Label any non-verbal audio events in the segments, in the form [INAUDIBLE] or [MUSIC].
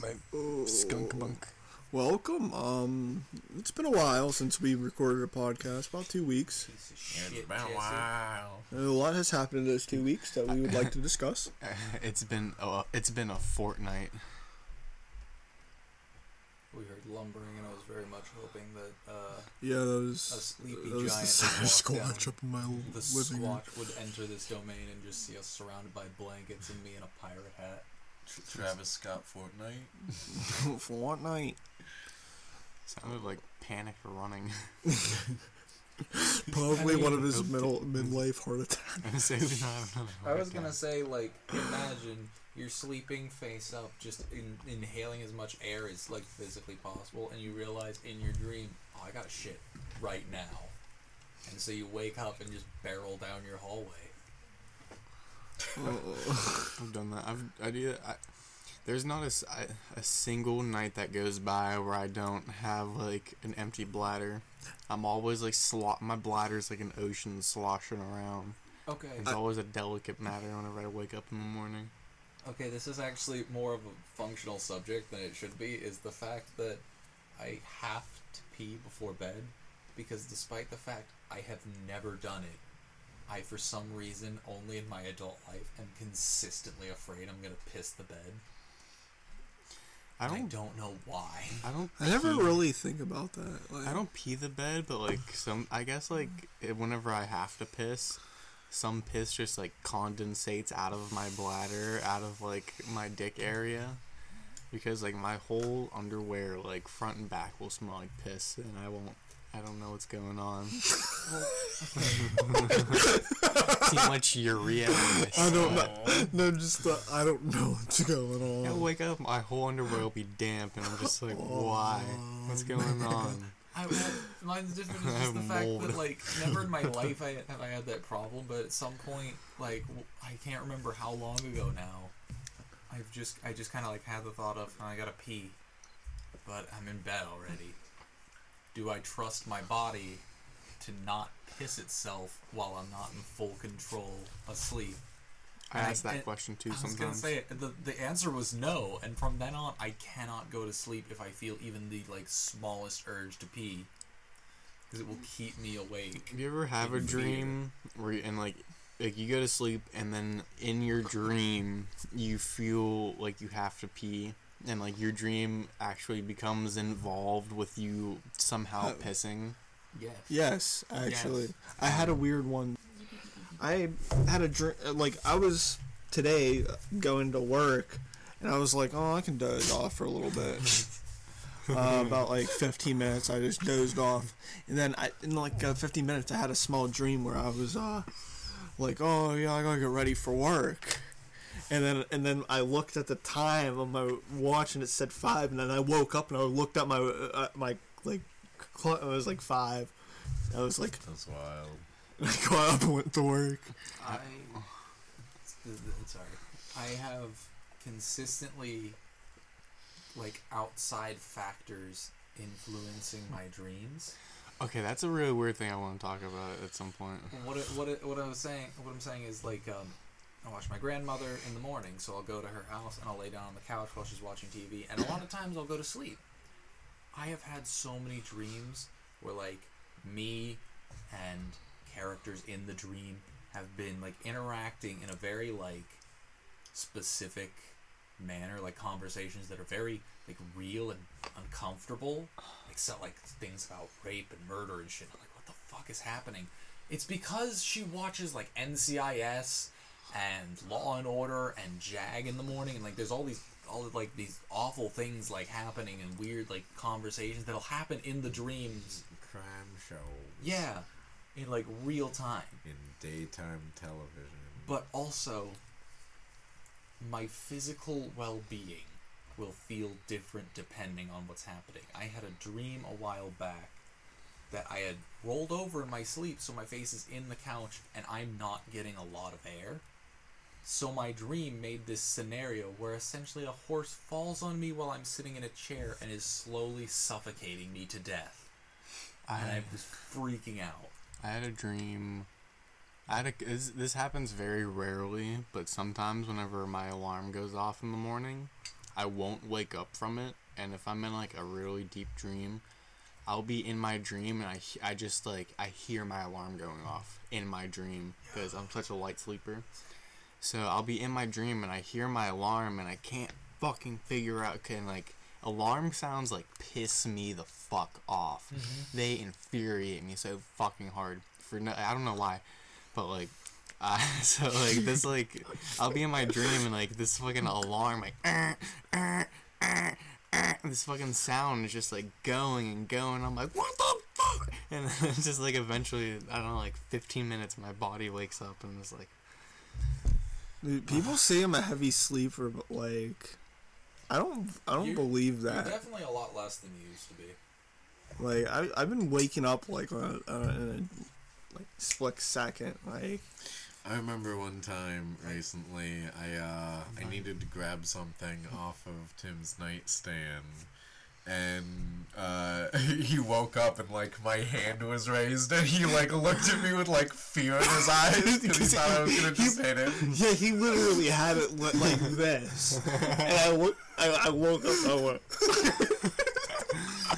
My skunk bunk. Welcome. Um, it's been a while since we recorded a podcast. About two weeks. Piece of It's shit, been a while. And a lot has happened in those two weeks that we would like to [LAUGHS] discuss. It's been oh, it's been a fortnight. We heard lumbering, and I was very much hoping that uh, Yeah, a those. sleepy That was giant the would saddest walk squatch up in my the living room. Squatch would enter this domain and just see us surrounded by blankets and me in a pirate hat. Travis Scott Fortnite. [LAUGHS] For what? Sounded like panic running. [LAUGHS] Probably one of his Okay. middle midlife heart attacks. I'm [LAUGHS] say we don't have another I was podcast. gonna say, like, imagine you're sleeping face up, just in, inhaling as much air as like physically possible, and you realize in your dream, oh, I got to shit right now, and so you wake up and just barrel down your hallway. I've done that. I've I do that. I, there's not a, a single night that goes by where I don't have like an empty bladder. I'm always like slot. My bladder's like an ocean sloshing around. Okay. It's always a delicate matter whenever I wake up in the morning. Okay, this is actually more of a functional subject than it should be. Is the fact that I have to pee before bed because, despite the fact I have never done it, I for some reason only in my adult life am consistently afraid I'm gonna piss the bed. I I don't. don't know why. I don't. I never pee- really think about that. Like, I don't pee the bed, but like some, I guess like whenever I have to piss, some piss just like condensates out of my bladder, out of like my dick area, because like my whole underwear, like front and back, will smell like piss, and I won't. I don't know what's going on. [LAUGHS] Too much urea. in my I don't know. No, just the, I don't know what's going on. I'll wake up, my whole underwear will be damp, and I'm just like, why? What's going [LAUGHS] on? I well, mine's different. It's I just the fact mold. that like never in my [LAUGHS] life I have I had that problem, but at some point, like I can't remember how long ago now. I've just I just kind of like had the thought of "Oh, I gotta pee, but I'm in bed already. Do I trust my body to not piss itself while I'm not in full control asleep? I ask that and question too I was gonna say the the answer was no, and from then on, I cannot go to sleep if I feel even the like smallest urge to pee, because it will keep me awake. Do you ever have a fear. dream where you, and like like you go to sleep and then in your dream you feel like you have to pee and like your dream actually becomes involved with you somehow Uh, pissing. Yes. Yes, actually, Yes. I had a weird one. I had a dream. Like I was today going to work, and I was like, "Oh, I can doze off for a little bit." [LAUGHS] uh, about like 15 minutes, I just dozed off, and then I, in like uh, 15 minutes, I had a small dream where I was uh, like, "Oh yeah, I gotta get ready for work." And then, and then I looked at the time on my watch, and it said five. And then I woke up and I looked at my uh, my like cl- it was like five. I was like, That's wild. [LAUGHS] I got up and went to work. I. Sorry. I have consistently, like, outside factors influencing my dreams. Okay, that's a really weird thing I want to talk about at some point. What it, what it, what I was saying what I'm saying is like um, I watch my grandmother in the morning, so I'll go to her house and I'll lay down on the couch while she's watching TV, and a lot of times I'll go to sleep. I have had so many dreams where like me and characters in the dream have been like interacting in a very like specific manner, like conversations that are very like real and uncomfortable, so like things about rape and murder and shit. I'm like, what the fuck is happening? It's because she watches like NCIS and Law and Order and Jag in the morning, and like there's all these all of, like these awful things like happening and weird like conversations that'll happen in the dreams. Crime shows. Yeah, in like real time. In daytime television. but also my physical well-being will feel different depending on what's happening. I had a dream a while back that I had rolled over in my sleep so my face is in the couch and I'm not getting a lot of air. So my dream made this scenario where essentially a horse falls on me while I'm sitting in a chair and is slowly suffocating me to death. And I I was freaking out. I had a dream. I had a, this, this happens very rarely, but sometimes whenever my alarm goes off in the morning, I won't wake up from it, and if I'm in like a really deep dream, I'll be in my dream and I I just like I hear my alarm going off in my dream because I'm such a light sleeper. So I'll be in my dream and I hear my alarm and I can't fucking figure out can like alarm sounds like piss me the fuck off. They infuriate me so fucking hard for no I don't know why, but like uh, [LAUGHS] so like this like I'll be in my dream and like this fucking alarm like "Er, er, er, er," this fucking sound is just like going and going. I'm like what the fuck, and then [LAUGHS] just like eventually I don't know like 15 minutes my body wakes up and it's like Dude, people say I'm a heavy sleeper, but like, I don't, I don't You- believe that. You're definitely a lot less than you used to be. Like, I, I've been waking up like on a, on a, in a like split second. Like, I remember one time recently, I uh, I needed to grab something off of Tim's nightstand, and uh, [LAUGHS] he woke up and like my hand was raised, and he like looked at me with like fear in his eyes because he thought I was gonna just hit him. yeah, he literally had it li- like [LAUGHS] this, and I, wo- I, I woke up. I went,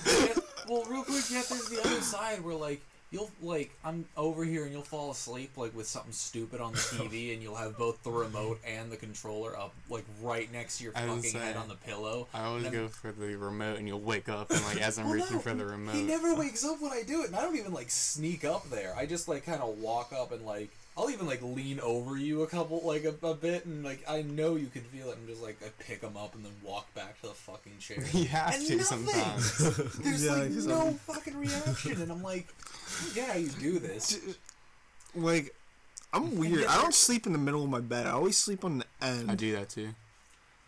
Yet- well, real quick, yeah, there's the other side where like you'll like I'm over here and you'll fall asleep like with something stupid on the [LAUGHS] TV and you'll have both the remote and the controller up like right next to your I fucking head on the pillow. I always go for the remote and you'll wake up and like as I'm Well, reaching no, for the remote. He never [LAUGHS] wakes up when I do it, and I don't even like sneak up there. I just like kind of walk up and like I'll even like lean over you a couple like a, a bit, and like I know you can feel it, and just like I pick them up and then walk back to the fucking [LAUGHS] chair. you have and to nothing. sometimes. [LAUGHS] There's Yeah, like 'cause no I'm- fucking reaction, and I'm like, yeah, you do this. like, I'm weird. I don't sleep in the middle of my bed. I always sleep on the end. I do that too.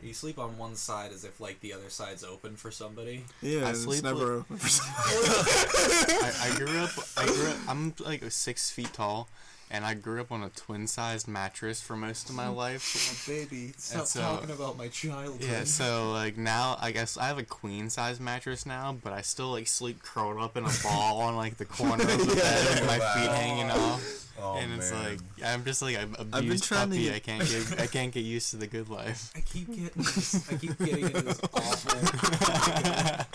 You sleep on one side as if like the other side's open for somebody. Yeah, I it's sleep never open for [LAUGHS] I, I grew up. I grew up. I'm like six feet tall, and I grew up on a twin-sized mattress for most of my [LAUGHS] life. Oh, baby, stop so- talking about my childhood. Yeah, so like now I guess I have a queen size mattress now, but I still like sleep curled up in a ball on like the corner of the [LAUGHS] bed with my feet hanging off. Oh, and it's man. like I'm just like I'm abused trying to puppy. get- I can't get I can't get used to the good life. I keep getting this. I keep getting into this [LAUGHS] awful.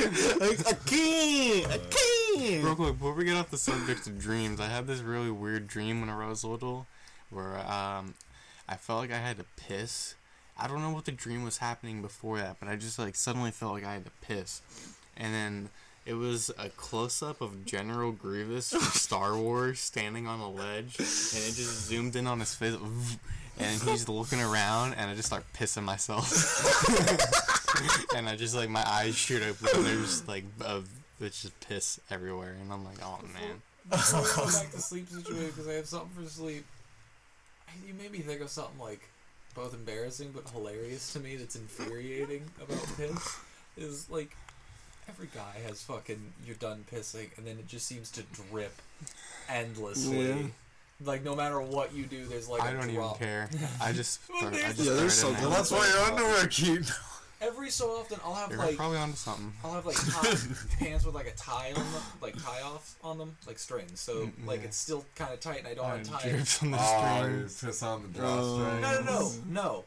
I can't. I can't. Real quick, before we get off the subject of dreams, I had this really weird dream when I was little, where um, I felt like I had to piss. I don't know what the dream was happening before that, but I just like suddenly felt like I had to piss, and then it was a close up of General Grievous from Star Wars standing on a ledge, and it just zoomed in on his face, and he's looking around, and I just start pissing myself, [LAUGHS] [LAUGHS] and I just like my eyes shoot open, and there's like a it's just piss everywhere, and I'm like, oh man. Before we go [LAUGHS] back to sleep situation, because I have something for sleep. You made me think of something like both embarrassing but hilarious to me. That's infuriating about piss. Is like every guy has fucking you're done pissing, and then it just seems to drip endlessly. Yeah. Like no matter what you do, there's like I a don't even care. I just, [LAUGHS] Well, start, I there's- just Yeah, there's throw it in something- that's why your underwear keep. Every so often, I'll have You're like probably onto something. I'll have like tie, [LAUGHS] pants with like a tie on them, like tie offs on them, like strings. So Mm, like yeah. it's still kind of tight, and I don't Oh, untie it. drips on the Oh, string. you piss on the drawstring. No, no, no, no.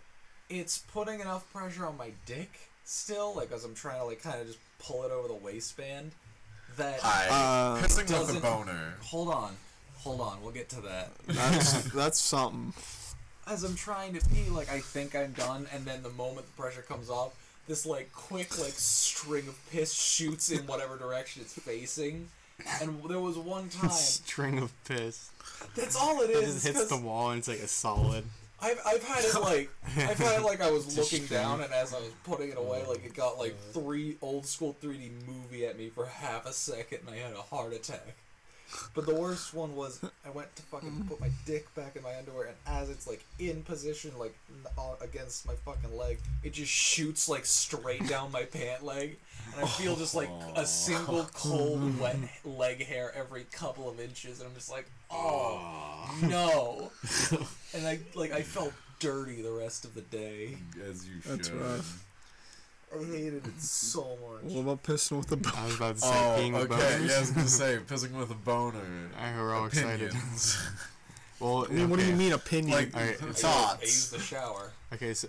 It's putting enough pressure on my dick still, like as I'm trying to like kind of just pull it over the waistband. That Hi. Uh, Pissing with a doesn't- boner. hold on, hold on, we'll get to that. that's [LAUGHS] that's something. As I'm trying to pee, like I think I'm done, and then the moment the pressure comes off, this like quick like string of piss shoots in whatever direction it's facing. And there was one [LAUGHS] time. String of piss. That's all it It is. just hits the wall and it's like a solid. I've, I've had it like I've had it like I was [LAUGHS] looking down and as I was putting it away, like it got like three old school 3D movie at me for half a second and I had a heart attack. But the worst one was I went to fucking put my dick back in my underwear and as it's like in position like n- against my fucking leg, it just shoots like straight down my pant leg and I feel just like a single cold [LAUGHS] wet leg hair every couple of inches and I'm just like, oh no. [LAUGHS] and I like I felt dirty the rest of the day. As you That's should. rough. I hated it so much. What about pissing with the bone? I was about to say Oh, peeing with okay. boners. Yeah, I was gonna say pissing with a boner. I we're all excited. [LAUGHS] Well, I mean, what do you mean opinion? like Alright, I, use, I use the shower. Okay, so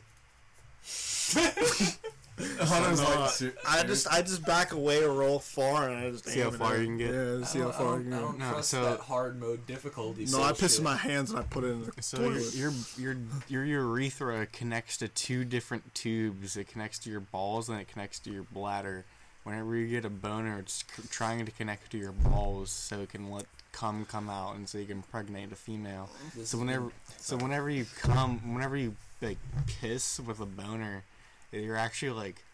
[LAUGHS] Hunter's like, I just I just back away or roll far and I just See how aim it far you can get? Yeah, see how don't- far I I don't, can I don't No, trust so- that hard mode difficulty. No, I piss in shit. my hands and I put it in the So your, toilet. your your your urethra connects to two different tubes. It connects to your balls and it connects to your bladder. Whenever you get a boner, it's c- trying to connect to your balls so it can let cum come out and so you can impregnate a female. This So whenever so whenever you come, whenever you like piss with a boner, you're actually like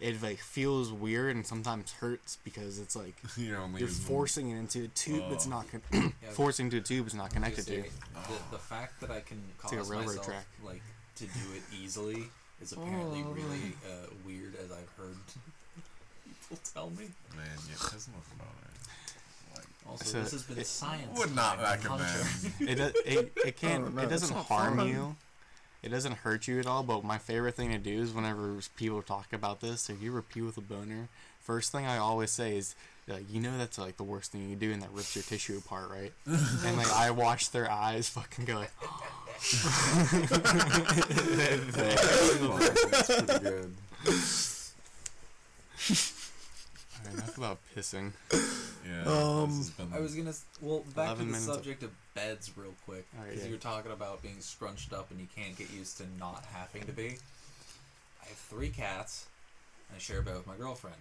it like feels weird and sometimes hurts because it's like [LAUGHS] You're only you're forcing it into a tube that's Oh. not con- [CLEARS THROAT] Yeah, forcing into a tube is not connected gonna to. The, the fact that I can like a cause railroad myself track. like to do it easily is apparently Oh. really uh, weird, as I've heard [LAUGHS] people tell me. Man, yeah, there's nothing about it. Like, Also, So, this has been it- science. would not time recommend. it do- it it [LAUGHS] can't Oh, no, it doesn't not harm fun. you. It doesn't hurt you at all. But my favorite thing to do is whenever people talk about this, if you repeat with a boner, first thing I always say is. Like, you know that's like the worst thing you do and that rips your tissue apart, right? and like I watch their eyes fucking go like [LAUGHS] [LAUGHS] That's pretty good. Alright, enough about pissing. Yeah. Um, this has been, I was gonna. s- Well, back to the minutes of- subject of beds, real quick, Alright, because yeah. you were talking about being scrunched up and you can't get used to not having to be. I have three cats, and I share a bed with my girlfriend.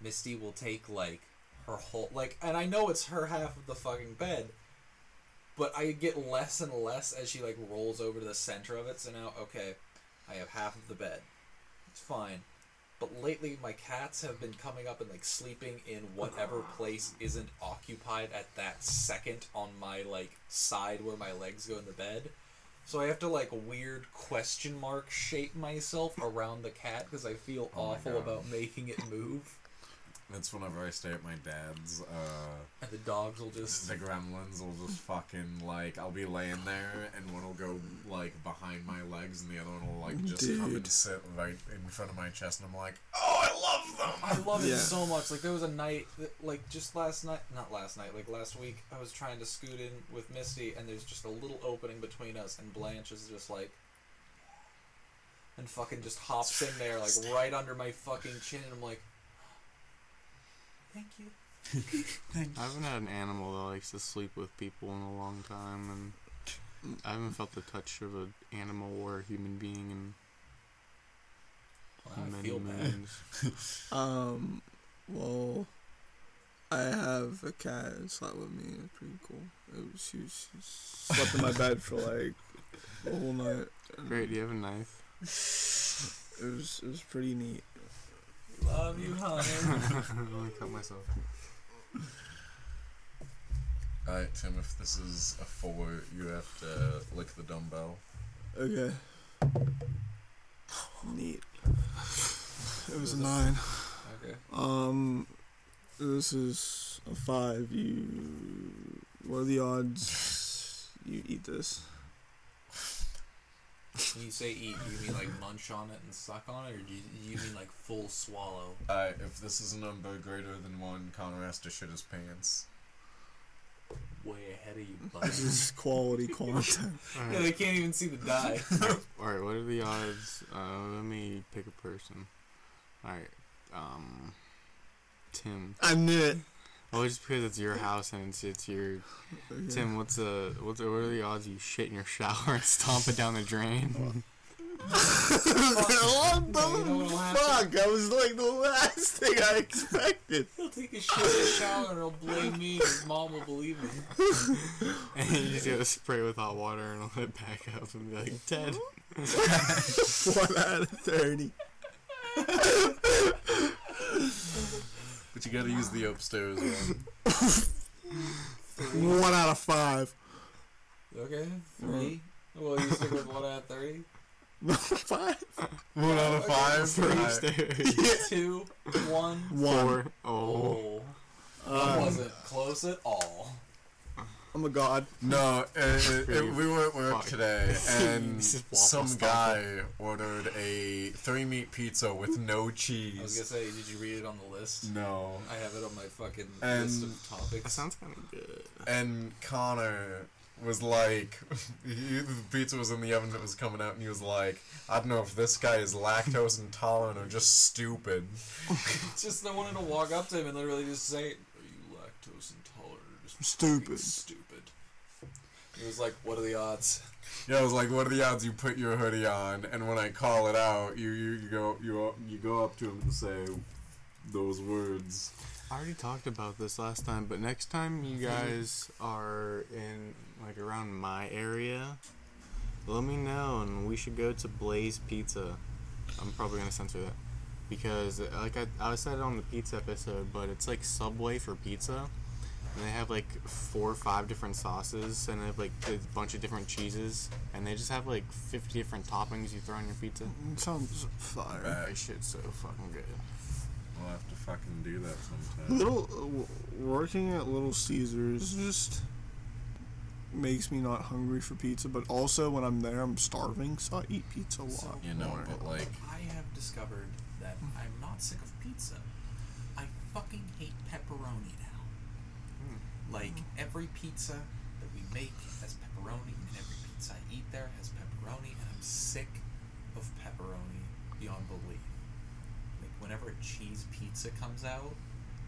Misty will take like her whole like, and I know it's her half of the fucking bed, but I get less and less as she like rolls over to the center of it. So now, okay, I have half of the bed. It's fine. But lately, my cats have been coming up and like sleeping in whatever place isn't occupied at that second on my like side where my legs go in the bed. So I have to like weird question mark shape myself around the cat because I feel Oh my awful God. about making it move. That's whenever I stay at my dad's. Uh, And the dogs will just the gremlins will just fucking like I'll be laying there and one will go like behind my legs and the other one will like just come and sit right in front of my chest and I'm like, oh, I love them. I love it so much. Like there was a night, that, like just last night, not last night, like last week, I was trying to scoot in with Misty, and there's just a little opening between us, and Blanche is just like, and fucking just hops in there, like [LAUGHS] right under my fucking chin, and I'm like, thank you. [LAUGHS] I haven't had an animal that likes to sleep with people in a long time, and I haven't felt the touch of an animal or a human being in Well, I many feel moons. [LAUGHS] Um, well, I have a cat that slept with me. It's pretty cool. It was, she, was, she slept in my bed for like a whole night. and Great, do you have a knife? [LAUGHS] It was it was pretty neat. Love you, honey. [LAUGHS] I'm gonna cut myself. Alright, Tim, if this is a four, you have to lick the dumbbell. Okay. Neat. It was Was a nine. okay. Um, this is a five. You, what are the odds you eat this? When you say eat, do you mean like munch on it and suck on it, or do you, do you mean like full swallow? Alright, if this is a number greater than one, Connor has to shit his pants. Way ahead of you, [LAUGHS] buddy. This is quality content. [LAUGHS] yeah, they can't even see the die. [LAUGHS] Alright, what are the odds? Uh, let me pick a person. Alright, um, Tim. I knew it. Well, just because it's your house and it's, it's your Okay. Tim. What's the what's the, what are the odds you shit in your shower and stomp it down the drain? what the fuck? That was like the last thing I expected. [LAUGHS] He'll take a shit in the shower and he'll blame me his mom will believe me. [LAUGHS] and you just gotta spray with hot water and let it back up and be like dead. [LAUGHS] One out of thirty. But you gotta use the upstairs one. [LAUGHS] One out of five. Okay, mm. three. Well, you stick with one out of thirty. [LAUGHS] five. One out of five? Three Alright. stairs. Two, one. [LAUGHS] One. Four. Oh. Oh, that um, wasn't close at all. I'm a god. No, it, it, it, we were at work fuck. today, [LAUGHS] and This is waffle some style. guy ordered a three meat pizza with no cheese. I was gonna say, did you read it on the list? No. I have it on my fucking And- list of topics. That sounds kind of good. And Connor was like, [LAUGHS] he, the pizza was in the oven that was coming out, and he was like, I don't know if this guy is lactose intolerant or just stupid. [LAUGHS] Just I wanted to walk up to him and literally just say, "Are you lactose intolerant or just Stupid. Stupid." It was like, "What are the odds?" Yeah, I was like, what are the odds you put your hoodie on, and when I call it out, you you, you go you you go up to him and say those words. I already talked about this last time, but next time you mm-hmm. guys are in like around my area, let me know and we should go to Blaze Pizza. I'm probably gonna censor that because like I, I said it on the pizza episode, but it's like Subway for pizza. And they have like four or five different sauces, and they have like a bunch of different cheeses, and they just have like 50 different toppings you throw on your pizza. Sounds fire. That shit's so fucking good. We'll have to fucking do that sometime. Little uh, working at Little Caesars just makes me not hungry for pizza, but also when I'm there, I'm starving, so I eat pizza a lot. So- You know, more. but like, I have discovered that I'm not sick of pizza. I fucking hate pepperoni now. Like every pizza that we make has pepperoni, and every pizza I eat there has pepperoni, and I'm sick of pepperoni beyond belief. Like whenever a cheese pizza comes out,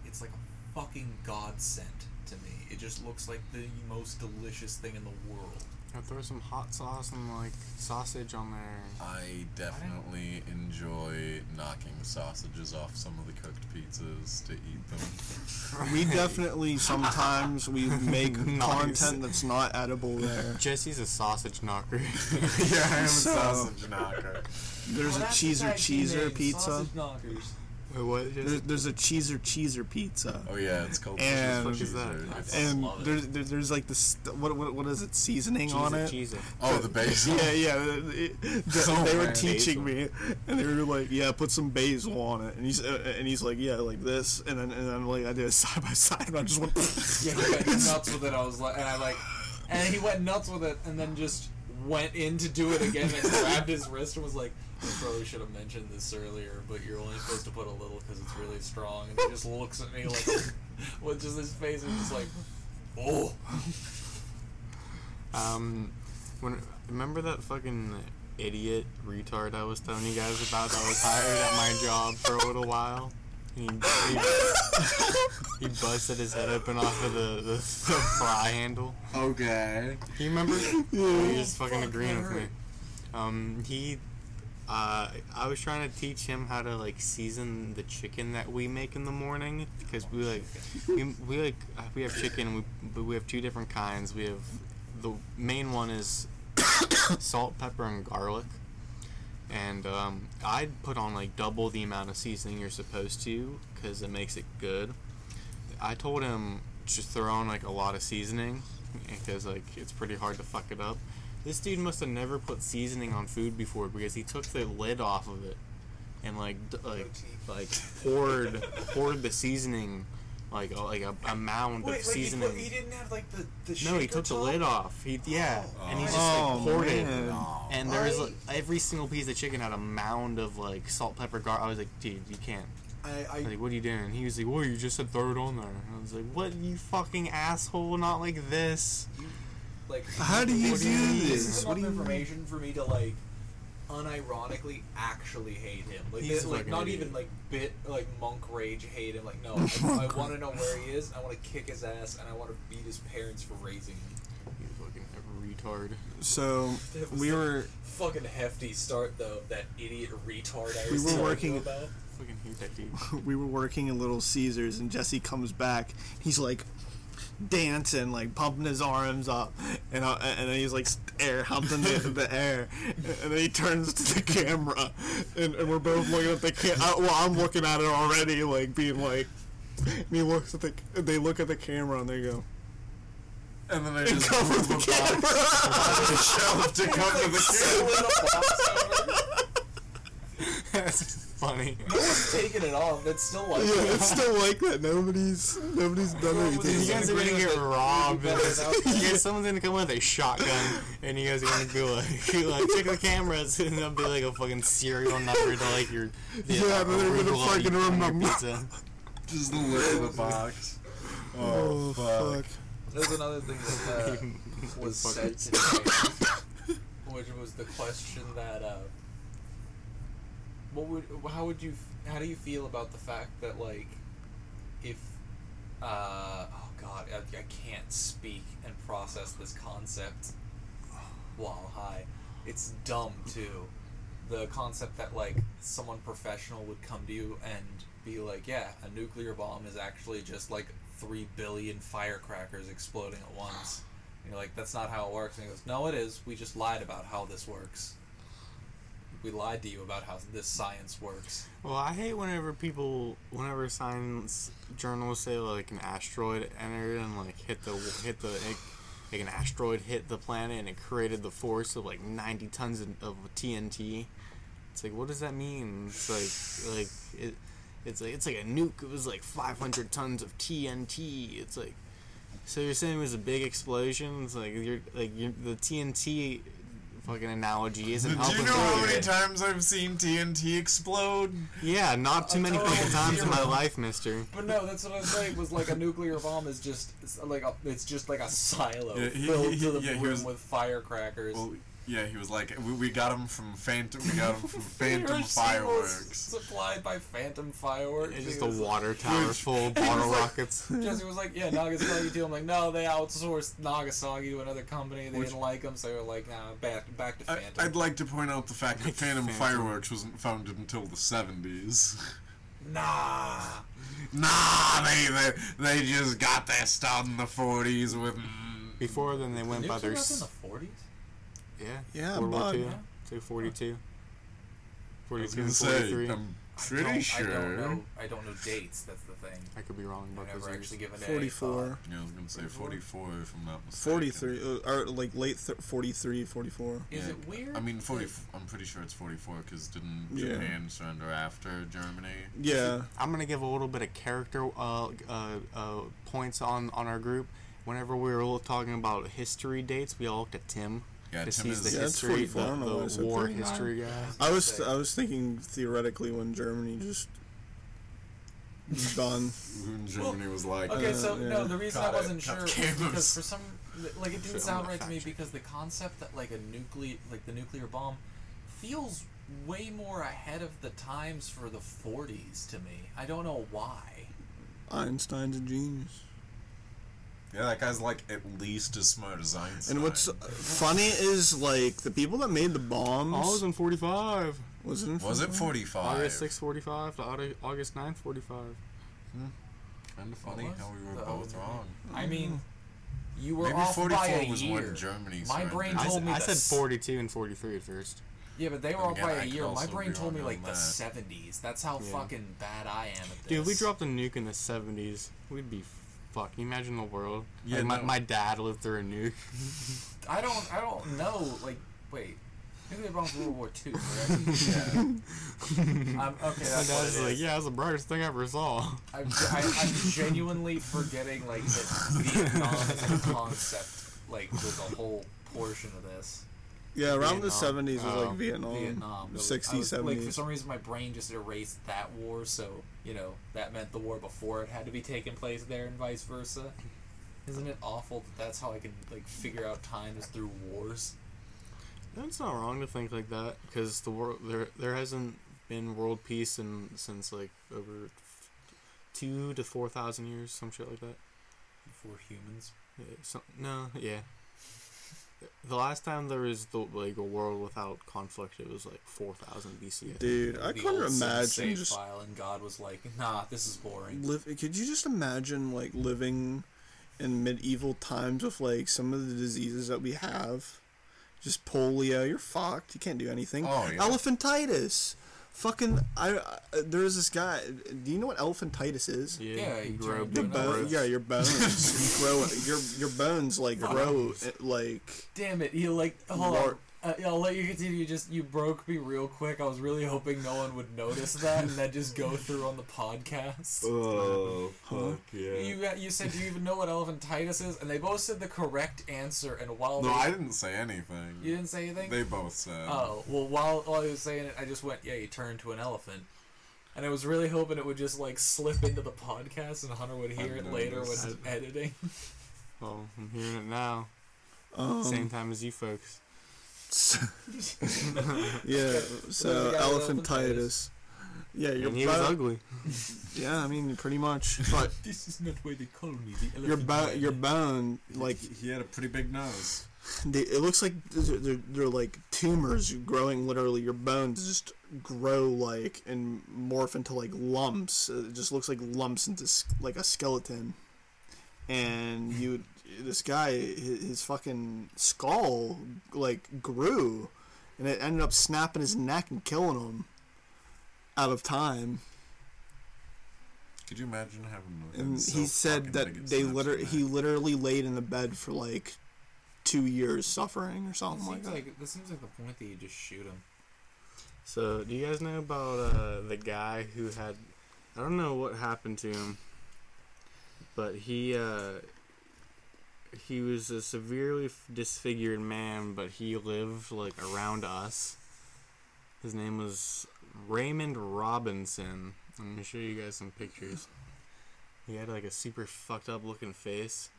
it's like a fucking godsend to me. It just looks like the most delicious thing in the world. Now throw some hot sauce and like sausage on there. I definitely enjoy knocking sausages off some of the cooked pizzas to eat them. We definitely [LAUGHS] sometimes we make Nice. content that's not edible there. Jesse's a sausage knocker. [LAUGHS] [LAUGHS] yeah, I am a sausage knocker. There's a cheeser cheeser pizza. knockers. Wait, what? There's, Jesse? there's a cheeser cheeser pizza. Oh yeah, it's called And- What is that? cheeser. It's- And love it. there's there's like this what, what what is it seasoning on it? Cheese it. oh, the basil. Yeah, yeah. it- it- they, So [LAUGHS] they were bad. teaching me, and they were like, "Yeah, put some basil on it." And he's uh, and he's like, "Yeah, like this." And then and then like I did it side by [LAUGHS] side, and I just went. Yeah, he went nuts with it. I was like, and I like, and he went nuts with it, and then just went in to do it again and grabbed his wrist and was like, "I probably should have mentioned this earlier, but you're only supposed to put a little because it's really strong." And he just looks at me like, [LAUGHS] with just his face is just like, "Oh." [LAUGHS] Um, when remember that fucking idiot retard I was telling you guys about that was hired at my job for a little while? He, he, he busted his head open off of the, the, the fry handle. Okay. Do you remember? [LAUGHS] Yeah. He just fucking agreeing with me. Um, he, uh, I was trying to teach him how to like season the chicken that we make in the morning because we like, we, we like uh, we have chicken. We but we have two different kinds. We have the main one is salt, pepper, and garlic. And um, I'd put on like double the amount of seasoning you're supposed to because it makes it good. I told him just throw on like a lot of seasoning because like it's pretty hard to fuck it up. This dude must have never put seasoning on food before because he took the lid off of it and like d- like like poured poured the seasoning like a, like a, a mound of seasoning. He didn't have like the the no, he took the lid off. He yeah, oh. and he just Oh, like poured man. it. Oh. And there was like, every single piece of chicken had a mound of like salt, pepper, garlic. I was like, dude, you can't. I, I I like, what are you doing? And he was like, well, you just said throw it on there. And I was like, what, you fucking asshole? Not like this. Like How do you What do do this? This is What enough do you information for me to like unironically actually hate him. Like, this, a like not idiot. even like bit like monk rage hate him. Like no, I, [LAUGHS] I want to know where he is. I want to kick his ass, and I want to beat his parents for raising him. He's fucking a retard. So we were fucking hefty start though. That idiot retard I We was were working- you about. Fucking hate that dude. [LAUGHS] we were working at Little Caesars, and Jesse comes back. He's like dancing, like pumping his arms up, and I, and then he's like air humping the, the air, and then he turns to the camera, and, and we're both looking at the camera. I, uh, well, I'm looking at it already, like being like. And he looks at the. They look at the camera and they go. And then I just cover move the the box on the shelf to cover the [LAUGHS] camera. That's funny. No one's taking it off. It's still like Yeah, it's still like that. Nobody's nobody's done anything. You guys are gonna get robbed. Better You guys, [LAUGHS] someone's gonna come with a shotgun, and you guys are gonna be like, [LAUGHS] like check the cameras, [LAUGHS] and there'll be like a fucking serial number to like your Yeah, but they're gonna fucking you put on remember. pizza. Just the lid of the box. Oh, Oh, fuck. fuck. There's another thing that uh, was said today, which was the question that uh, what would how would you how do you feel about the fact that like if uh, oh god I, I can't speak and process this concept wow high. It's dumb too. The concept that like someone professional would come to you and be like yeah a nuclear bomb is actually just like 3 billion firecrackers exploding at once. And you're like that's not how it works. And he goes no it is. We just lied about how this works we lied to you about how this science works Well, I hate whenever people, whenever science journals say like an asteroid entered and like hit the hit the like, an asteroid hit the planet and it created the force of like ninety tons of, of TNT. It's like, what does that mean? It's like like it, it's like it's like a nuke. It was like five hundred tons of TNT. It's like, so you're saying it was a big explosion? It's like you're like you're, the TNT fucking analogy isn't Do helping. you know how me. many times I've seen TNT explode? Yeah, not too many total fucking times in my zero. [LAUGHS] life, Mister. but no that's what i'm saying was like a nuclear bomb is just it's like a, it's just like a silo Yeah, he- filled he- to the yeah, he brim was- with firecrackers Well, yeah, he was like, we, we got him from Phantom. We got him from [LAUGHS] Phantom fireworks. supplied by phantom fireworks It's just a was- water tower Which- full of [LAUGHS] he was bottle like- rockets. [LAUGHS] Jesse was like, "Yeah, Nagasaki too." I'm like, "No, they outsourced Nagasaki to another company. They Which- didn't like them, so they were like, nah, back back to Phantom." I'd like to point out the fact that Phantom Phantom. Fireworks wasn't founded until the 70s. nah. nah, they, they they just got their start in the 40s with. mm, Before then, they went by their. were in the 40s. Yeah. Yeah, World War bud. Two. Yeah. Say 42. I was 42 gonna and say, 43. I'm I pretty don't- sure. I don't know. I don't know dates. That's the thing. I could be wrong I've about never those actually years. given it 44. Yeah, I was gonna say 44 if I'm not mistaken. 43 uh, or like late th- 43 44 Is Yeah, it weird? I mean, 40. I'm pretty sure it's 44 because didn't Yeah. Japan surrender after Germany? yeah I'm gonna give a little bit of character uh, uh, uh, points on on our group. Whenever we were all talking about history dates, we all looked at Tim Yeah, because Tim he's is. the Yeah, it's history, 44. I don't know I the, the war history guy. i was i was thinking theoretically when germany just was done when Germany was like. Okay, Uh, so yeah. no, the reason Got I wasn't Got sure was because for some, like, it didn't sound right to me because the concept that like a nuclear, like the nuclear bomb, feels way more ahead of the times for the 40s to me. I don't know why. einstein's a genius Yeah, that guy's like at least as smart as Einstein. and what's uh, funny is like the people that made the bombs Oh, it was in 45. was it in Was it 45? August 6, 45 to August- August 9th, 45. Hmm. Kind of funny how we were the- both wrong. I mean, you were Maybe off 44 by a was year. when Germany My brain I, told s- me I the said 42 and 43 at first. Yeah, but they were Then off again, by I a could year. My brain told me like on the 70s. That's how Yeah. fucking bad I am at this. Dude, if we dropped a nuke in the 70s, we'd be fuck. Can you imagine the world? Yeah, Like, my, no. my dad lived through a nuke. [LAUGHS] I don't. I don't know. Like, wait. Nuclear bombs World War Two, correct? [LAUGHS] Yeah. um, okay, my that's what dad's it like, yeah, that's the brightest thing I ever saw. I'm, I, I'm genuinely forgetting like that Vietnam as a concept like was a whole portion of this. Yeah around the Vietnam. 70s was Oh. like um, vietnam, Vietnam. It was- 60s I was- Like for some reason, my brain just erased that war. So you know that meant the war before it had to be taking place there, and vice versa. Isn't it awful that that's how I can like figure out time is through wars? That's not wrong to think like that because the world there there hasn't been world peace in since like over two to four thousand years, some shit like that. For humans, Yeah, some, no, yeah. The last time there was the, like a world without conflict, it was like four thousand BC. Dude i The couldn't imagine just file, and God was like, "Nah, this is boring." live could you just imagine like living in medieval times with like some of the diseases that we have just polio you're fucked you can't do anything Oh, yeah. elephantitis fucking I, I there was this guy do you know what elephantitis is Yeah, Yeah, you you grow turn your big into an bone, yeah, your bones [LAUGHS] grow. Your your bones like grow like. Damn it! You like hold More- on. Uh, I'll let you continue. You just you broke me real quick. I was really hoping no one would notice that and then just go [LAUGHS] through on the podcast. Oh, Huh? yeah. You you said, do you even know what elephantitis is? And they both said the correct answer. And while no, they, I didn't say anything. you didn't say anything. They both said. Oh well, while while he was saying it, I just went, yeah, you turned to an elephant. And I was really hoping it would just like slip into the podcast and Hunter would hear I've it later when noticed. editing. Well, I'm hearing it now. Um, Same time as you folks. [LAUGHS] yeah. So Elephant with elephantitis. Yeah, your And he was ugly. Yeah, I mean pretty much. [LAUGHS] But This is not why they call me the elephant. your bone, your bone, like he had a pretty big nose. they, it looks like they're, they're, they're like tumors growing. Literally, your bones just grow like and morph into like lumps. It just looks like lumps into like a skeleton. And you, this guy, his, his fucking skull like grew, and it ended up snapping his neck and killing him. Out of time, Could you imagine having? and he said that they literally he literally laid in the bed for like two years suffering or something like that. like this seems like the point that you just shoot him. So, do you guys know about uh, the guy who had? I don't know what happened to him, but he uh, he was a severely disfigured man, but he lived like around us. His name was Raymond Robinson. I'm gonna show you guys some pictures. He had like a super fucked up looking face.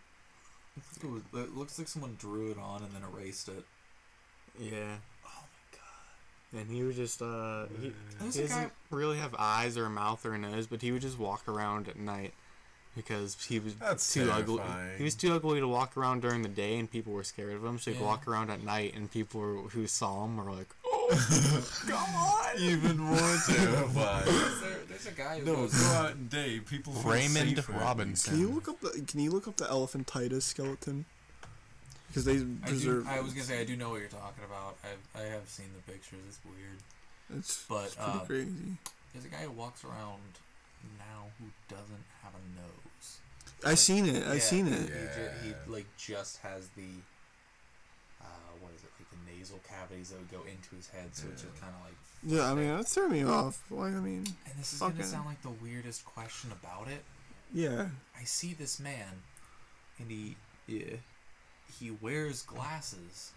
It, looks like someone drew it on and then erased it. Yeah, Oh my god! and he would just uh, he, he doesn't guy? really have eyes or a mouth or a nose, but he would just walk around at night because he was That's too ugly. He was too ugly to walk around during the day, and people were scared of him. So he'd Yeah. walk around at night, and people were, who saw him were like, "Oh, [LAUGHS] God! Even more terrifying. there, there's a guy who no, goes. go out and day. People feel Raymond safer. Robinson. Can you look up the Can you look up the elephantitis skeleton? Because they I, do, preserve. I was gonna say I do know what you're talking about. I I have seen the pictures. It's weird. It's, But, it's pretty uh, crazy. There's a guy who walks around now who doesn't have a nose. I seen it. I Yeah, seen it. He, ju- Yeah. he like just has the uh, what is it like the nasal cavities that would go into his head, so it's just kind of like. Yeah, I mean that threw me off. Like, I mean, And this is Fucking- gonna sound like the weirdest question about it. yeah. I see this man, and he yeah, he wears glasses,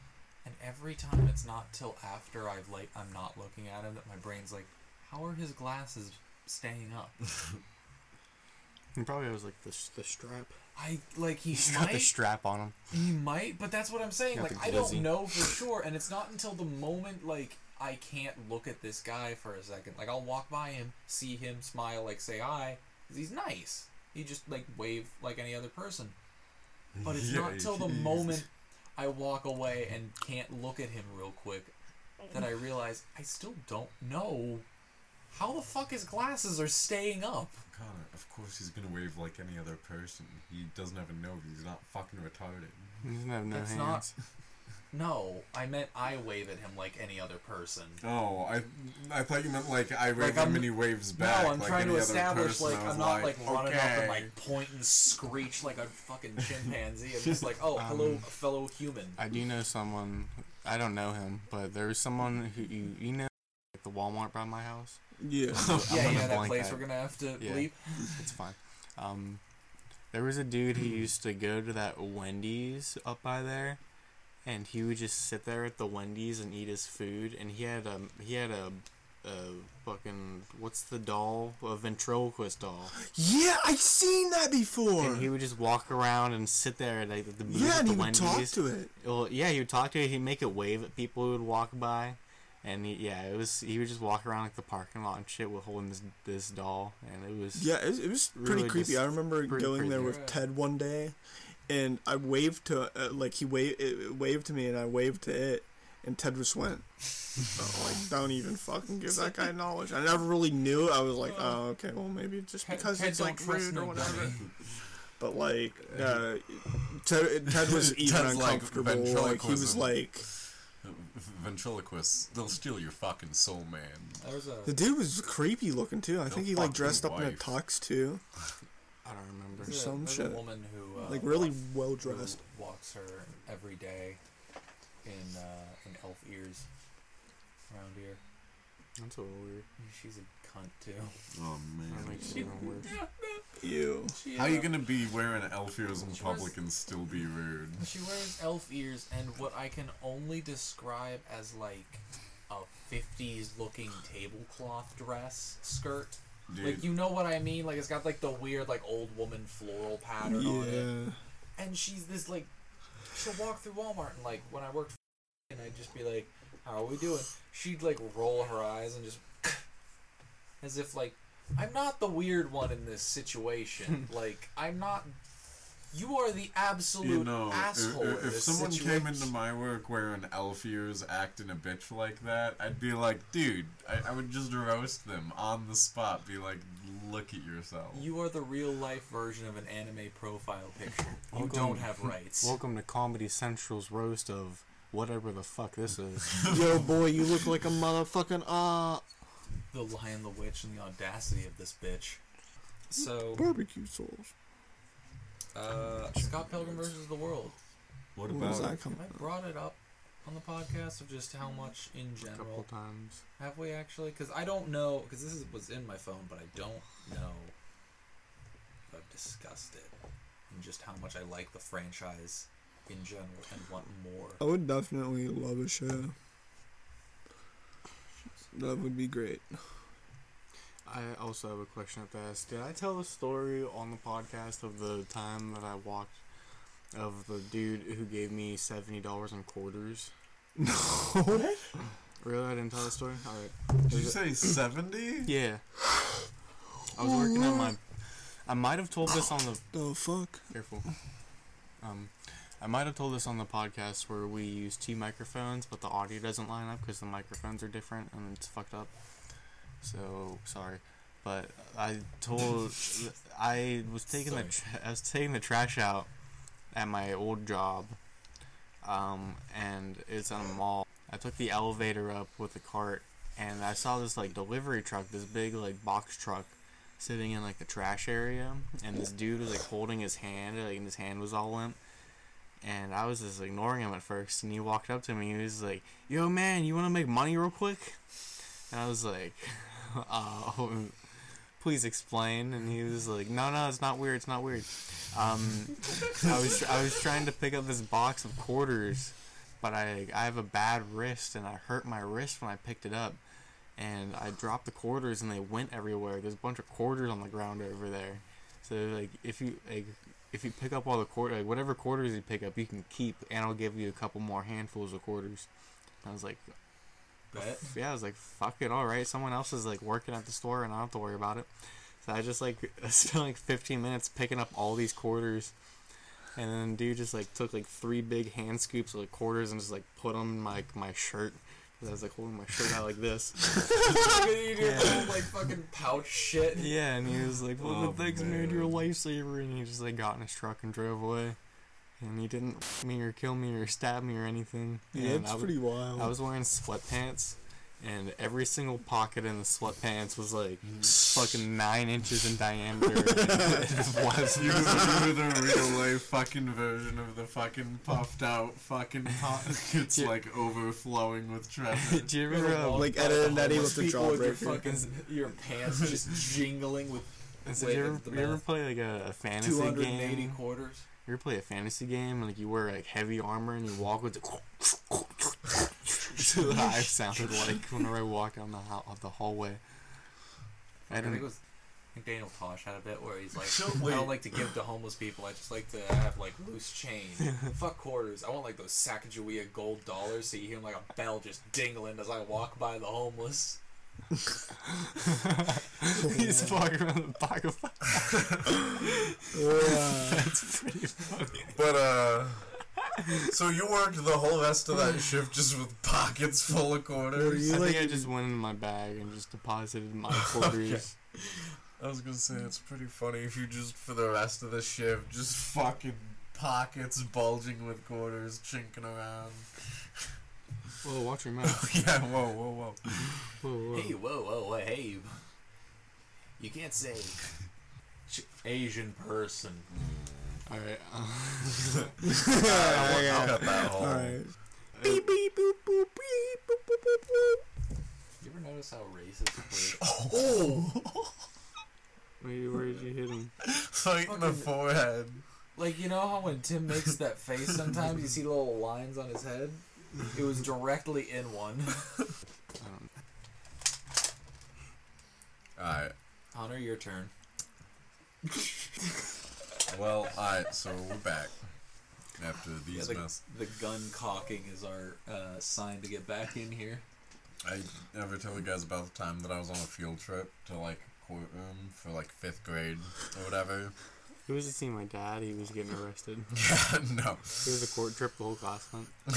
and every time it's not till after I've like I'm not looking at him that my brain's like, how are his glasses staying up? [LAUGHS] he probably has like the, the strap. I like he He's got the strap on him. he might, but that's what I'm saying. Got Like the I don't know for sure, and it's not until the moment like I can't look at this guy for a second. Like I'll walk by him, see him, smile, like say hi, 'cause he's nice. He just like wave like any other person. But it's [LAUGHS] Yeah, not till the moment I walk away and can't look at him real quick that I realize I still don't know how the fuck his glasses are staying up. Connor, of course he's gonna wave like any other person. He doesn't have a nose. He's not fucking retarded. He doesn't have no That's not- [LAUGHS] No, I meant I wave at him like any other person. Oh, I I thought you meant like I wave Like, him I'm- and he waves back. no, I'm like trying any to establish person. like I was I'm not like, like running up and like point and screech like a fucking chimpanzee. I'm just like, oh, hello, Um, fellow human. I do know someone. I don't know him, but there was someone who you you know, like the Walmart by my house. Yeah. yeah, [LAUGHS] I'm yeah, gonna that blank place that. we're gonna have to Yeah. bleep. It's fine. Um, there was a dude who used to go to that Wendy's up by there, and he would just sit there at the Wendy's and eat his food. And he had a he had a, a fucking what's the doll? A ventriloquist doll. Yeah, I've seen that before. And he would just walk around and sit there at like, the booth yeah, at and the he would talk Wendy's. to it. Well, yeah, he would talk to it. He'd make it wave at people who would walk by, and he, yeah, it was he would just walk around like the parking lot and shit with holding this this doll, and it was Yeah, it, it was pretty Really creepy. I remember pretty going there crazy. with Ted one day, and I waved to uh, like he waved it waved to me, and I waved to it, and Ted just went, [LAUGHS] oh, like don't even fucking give that guy knowledge. I never really knew. I was like, oh okay, well maybe just because Ted it's don't like rude or whatever. [LAUGHS] But like, uh, [LAUGHS] Ted, Ted was even Ted's uncomfortable. Like, he was like, Ventriloquists, they'll steal your fucking soul, man. A the dude was creepy looking too. I think he like dressed your up in a tux too, [LAUGHS] I don't remember. there's some there's shit. a woman who uh, like really walks- well dressed. walks her every day in uh, in elf ears around here. That's a little weird. She's a cunt too. Oh That man. makes it even worse. Ew. She, How you uh, gonna be wearing elf ears in She was- public and still be rude? She wears elf ears and what I can only describe as like a 50s looking tablecloth dress skirt. Dude, Like you know what I mean? Like it's got like the weird like old woman floral pattern on it. Yeah. And she's this like she'll walk through Walmart and like when I worked, and I'd just be like, "How are we doing?" She'd like roll her eyes and just as if like I'm not the weird one in this situation. [LAUGHS] like I'm not. You are the absolute You know, asshole. in if, if this someone situation. came into my work wearing elf ears, acting a bitch like that, I'd be like, dude, I, I would just roast them on the spot. Be like, look at yourself. You are the real life version of an anime profile picture. You Welcome- don't have [LAUGHS] rights. Welcome to Comedy Central's roast of whatever the fuck this is. [LAUGHS] Yo, boy, you look like a motherfucking uh The Lion, the Witch, and the audacity of this bitch. So, barbecue sauce. uh, Scott Pilgrim versus the World. what When about was that Have coming? I brought it up on the podcast of just how much in a couple general? times. Have we actually? Because I don't know. Because this is, was in my phone, but I don't know if I've discussed it and just how much I like the franchise in general and want more. I would definitely love a show. That would be great. I also have a question I have to ask. Did I tell the story on the podcast of the time that I walked of the dude who gave me seventy dollars in quarters? [LAUGHS] No. Really, I didn't tell the story. All right. Did you say 70? Yeah. I was working at my. I might have told this on the The fuck? Careful. Um, I might have told this on the podcast where we use two microphones, but the audio doesn't line up because the microphones are different and it's fucked up. So sorry, but I told [LAUGHS] I was taking the tra- I was taking the trash out at my old job, um, and it's on a mall. I took the elevator up with the cart, and I saw this like delivery truck, this big like box truck, sitting in like the trash area, and this dude was like holding his hand, like and his hand was all limp. And I was just ignoring him at first, and he walked up to me. He was like, "Yo, man, you want to make money real quick?" And I was like, uh, [LAUGHS] "Please explain." And he was like, "No, no, it's not weird. It's not weird." Um, I was I was trying to pick up this box of quarters, but I I have a bad wrist, and I hurt my wrist when I picked it up and I dropped the quarters and they went everywhere. There's a bunch of quarters on the ground over there. So like if you like if you pick up all the quarters, like whatever quarters you pick up, you can keep, and I'll give you a couple more handfuls of quarters. And I was like, Bet. yeah, I was like, fuck it, all right. Someone else is like working at the store, and I don't have to worry about it. So I just like [LAUGHS] spent like 15 minutes picking up all these quarters, and then dude just like took like three big hand scoops of like quarters and just like put them in my my shirt. 'Cause I was like holding my shirt out like this. [LAUGHS] you do Yeah. like fucking pouch shit. Yeah, and he was like, "Well, Oh, the thing's man, you're lifesaver," and he just like got in his truck and drove away. And he didn't f- me or kill me or stab me or anything. Yeah, and it's pretty wild. I was wearing sweatpants, and every single pocket in the sweatpants was like fucking nine inches in diameter. and [LAUGHS] [LAUGHS] it was You were, the real life fucking version of the fucking puffed out fucking [LAUGHS] pockets Yeah. like overflowing with treasure. Do you ever uh, Like Ed, Edd n Eddy homeless with the people your jawbreaker. fucking your pants just jingling with so wait, you, ever, you ever play like a, a fantasy 280 game? quarters. You ever play a fantasy game and like you wear like heavy armor and you walk with the [LAUGHS] That's I sounded like whenever I walked down the hall- the hallway. I I think it was. I think Daniel Tosh had a bit where he's like, So, I don't like to give to homeless people. I just like to have like loose change. [LAUGHS] Fuck quarters. I want like those Sacagawea gold dollars, so you hear like a bell just dingling as I walk by the homeless. [LAUGHS] He's walking around the back of. Yeah. That's pretty funny. But uh so you worked the whole rest of that shift just with pockets full of quarters? you I like think I just went in my bag and just deposited my [LAUGHS] quarters. I was gonna say it's pretty funny if you just for the rest of the shift just fucking pockets bulging with quarters chinking around. Whoa, watch your mouth. [LAUGHS] yeah, whoa, whoa, whoa. Whoa, whoa. Hey, whoa, whoa, whoa, hey. You can't say ch- Asian person. All right. Uh, [LAUGHS] I'll, yeah. I'll cut that hole. Alright. beep beep boop boop beep boop boop boop boop. You ever notice how racist it is? [LAUGHS] Oh, Wait, where did you hit him? right in the forehead. Like, you know how when Tim makes that face sometimes you see little lines on his head? It was directly in one. Alright. Hunter, your turn. Well, alright, so we're back. after Yeah, these the, mess. the gun cocking is our uh, sign to get back in here. I ever tell you guys about the time that I was on a field trip to like a courtroom for like fifth grade or whatever? It was to see my dad. He was getting arrested. [LAUGHS] Yeah, no. It was a court trip. The whole class went. it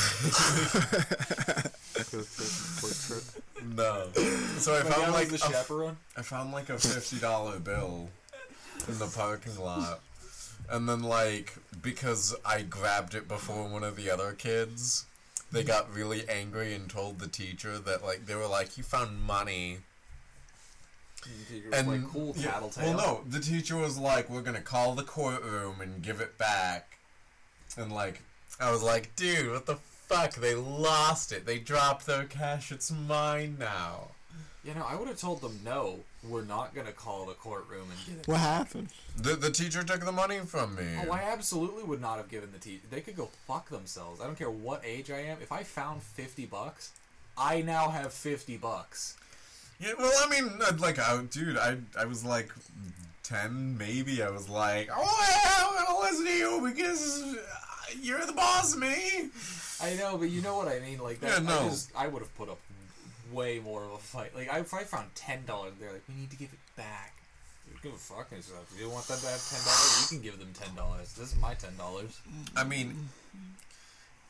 was a court trip. No. So I My found like the chaperone. I found like a fifty dollar bill in the parking lot. And then like because I grabbed it before one of the other kids, they got really angry and told the teacher that like they were like, You found money It was and like cool yeah, tattletale. Well, no, the teacher was like, "We're gonna call the courtroom and give it back," and like, I was like, "Dude, what the fuck? They lost it. They dropped their cash. It's mine now." You know, I would have told them no. We're not gonna call the courtroom and get it. What happened? The the teacher took the money from me. Oh, I absolutely would not have given the teacher. They could go fuck themselves. I don't care what age I am. If I found fifty bucks, I now have fifty bucks. Yeah, well, I mean, like, I, dude, I I was like ten, maybe. I was like, "Oh, yeah, I'm gonna listen to you because uh, you're the boss of me." I know, but you know what I mean. Like that. Yeah, no. I, just, I would have put up way more of a fight. Like I, if I found ten dollars, they're like, we need to give it back. Dude, Give a fuck stuff. If you want them to have ten dollars, you can give them ten dollars. This is my ten dollars. I mean,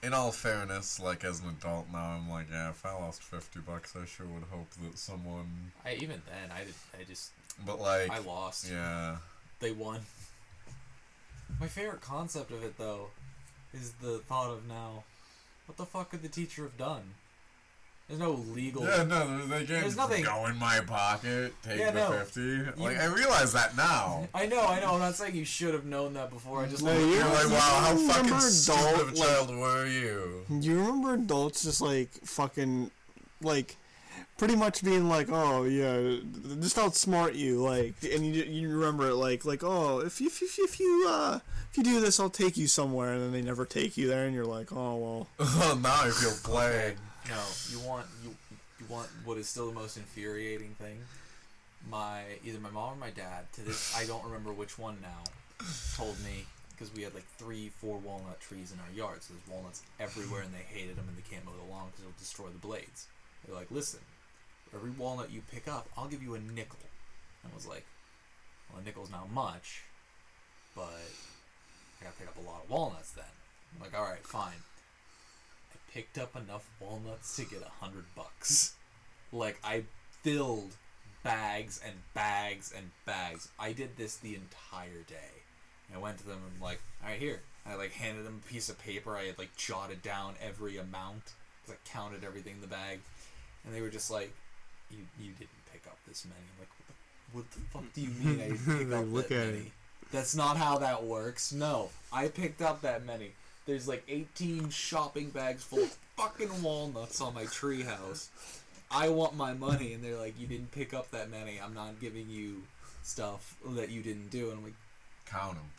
in all fairness, like as an adult now, I'm like, yeah, if I lost fifty bucks, I sure would hope that someone. I even then, I did. I just, But like, I lost. yeah, They won. My favorite concept of it though, is the thought of now, what the fuck could the teacher have done? There's no legal. yeah, no, they There's can't nothing- go in my pocket, take Yeah, the no. fifty. Like, I realize that now. [LAUGHS] I know, I know. I'm not saying you should have known that before. I just No, like, you're You're like, You wow, how remember fucking adult, stupid of a like- child were you? Do you remember adults just like fucking like pretty much being like, oh yeah, just outsmart you, like, and you you remember it like like oh if you if you, if you uh if you do this I'll take you somewhere, and then they never take you there, and you're like, oh well. [LAUGHS] Oh, now I feel played. No, you want you you want what is still the most infuriating thing. My either my mom or my dad to this I don't remember which one now told me because we had like three four walnut trees in our yard so there's walnuts everywhere and they hated them and they can't mow the lawn because it'll destroy the blades. They're like, listen, every walnut you pick up, I'll give you a nickel. And I was like, well, a nickel's not much, but I gotta pick up a lot of walnuts then. I'm like, all right, fine. Picked up enough walnuts to get a hundred bucks. Like I filled bags and bags and bags. I did this the entire day. I went to them and like, all right, here. I like handed them a piece of paper. I had like jotted down every amount because I counted everything in the bag, and they were just like, "You you didn't pick up this many." I'm like, "What the, what the fuck do you mean I didn't [LAUGHS] pick up look that at many?" it. That's not how that works. No, I picked up that many. There's like 18 shopping bags full of fucking walnuts on my treehouse. I want my money, and they're like, "You didn't pick up that many. I'm not giving you stuff that you didn't do." And I'm like, Count them.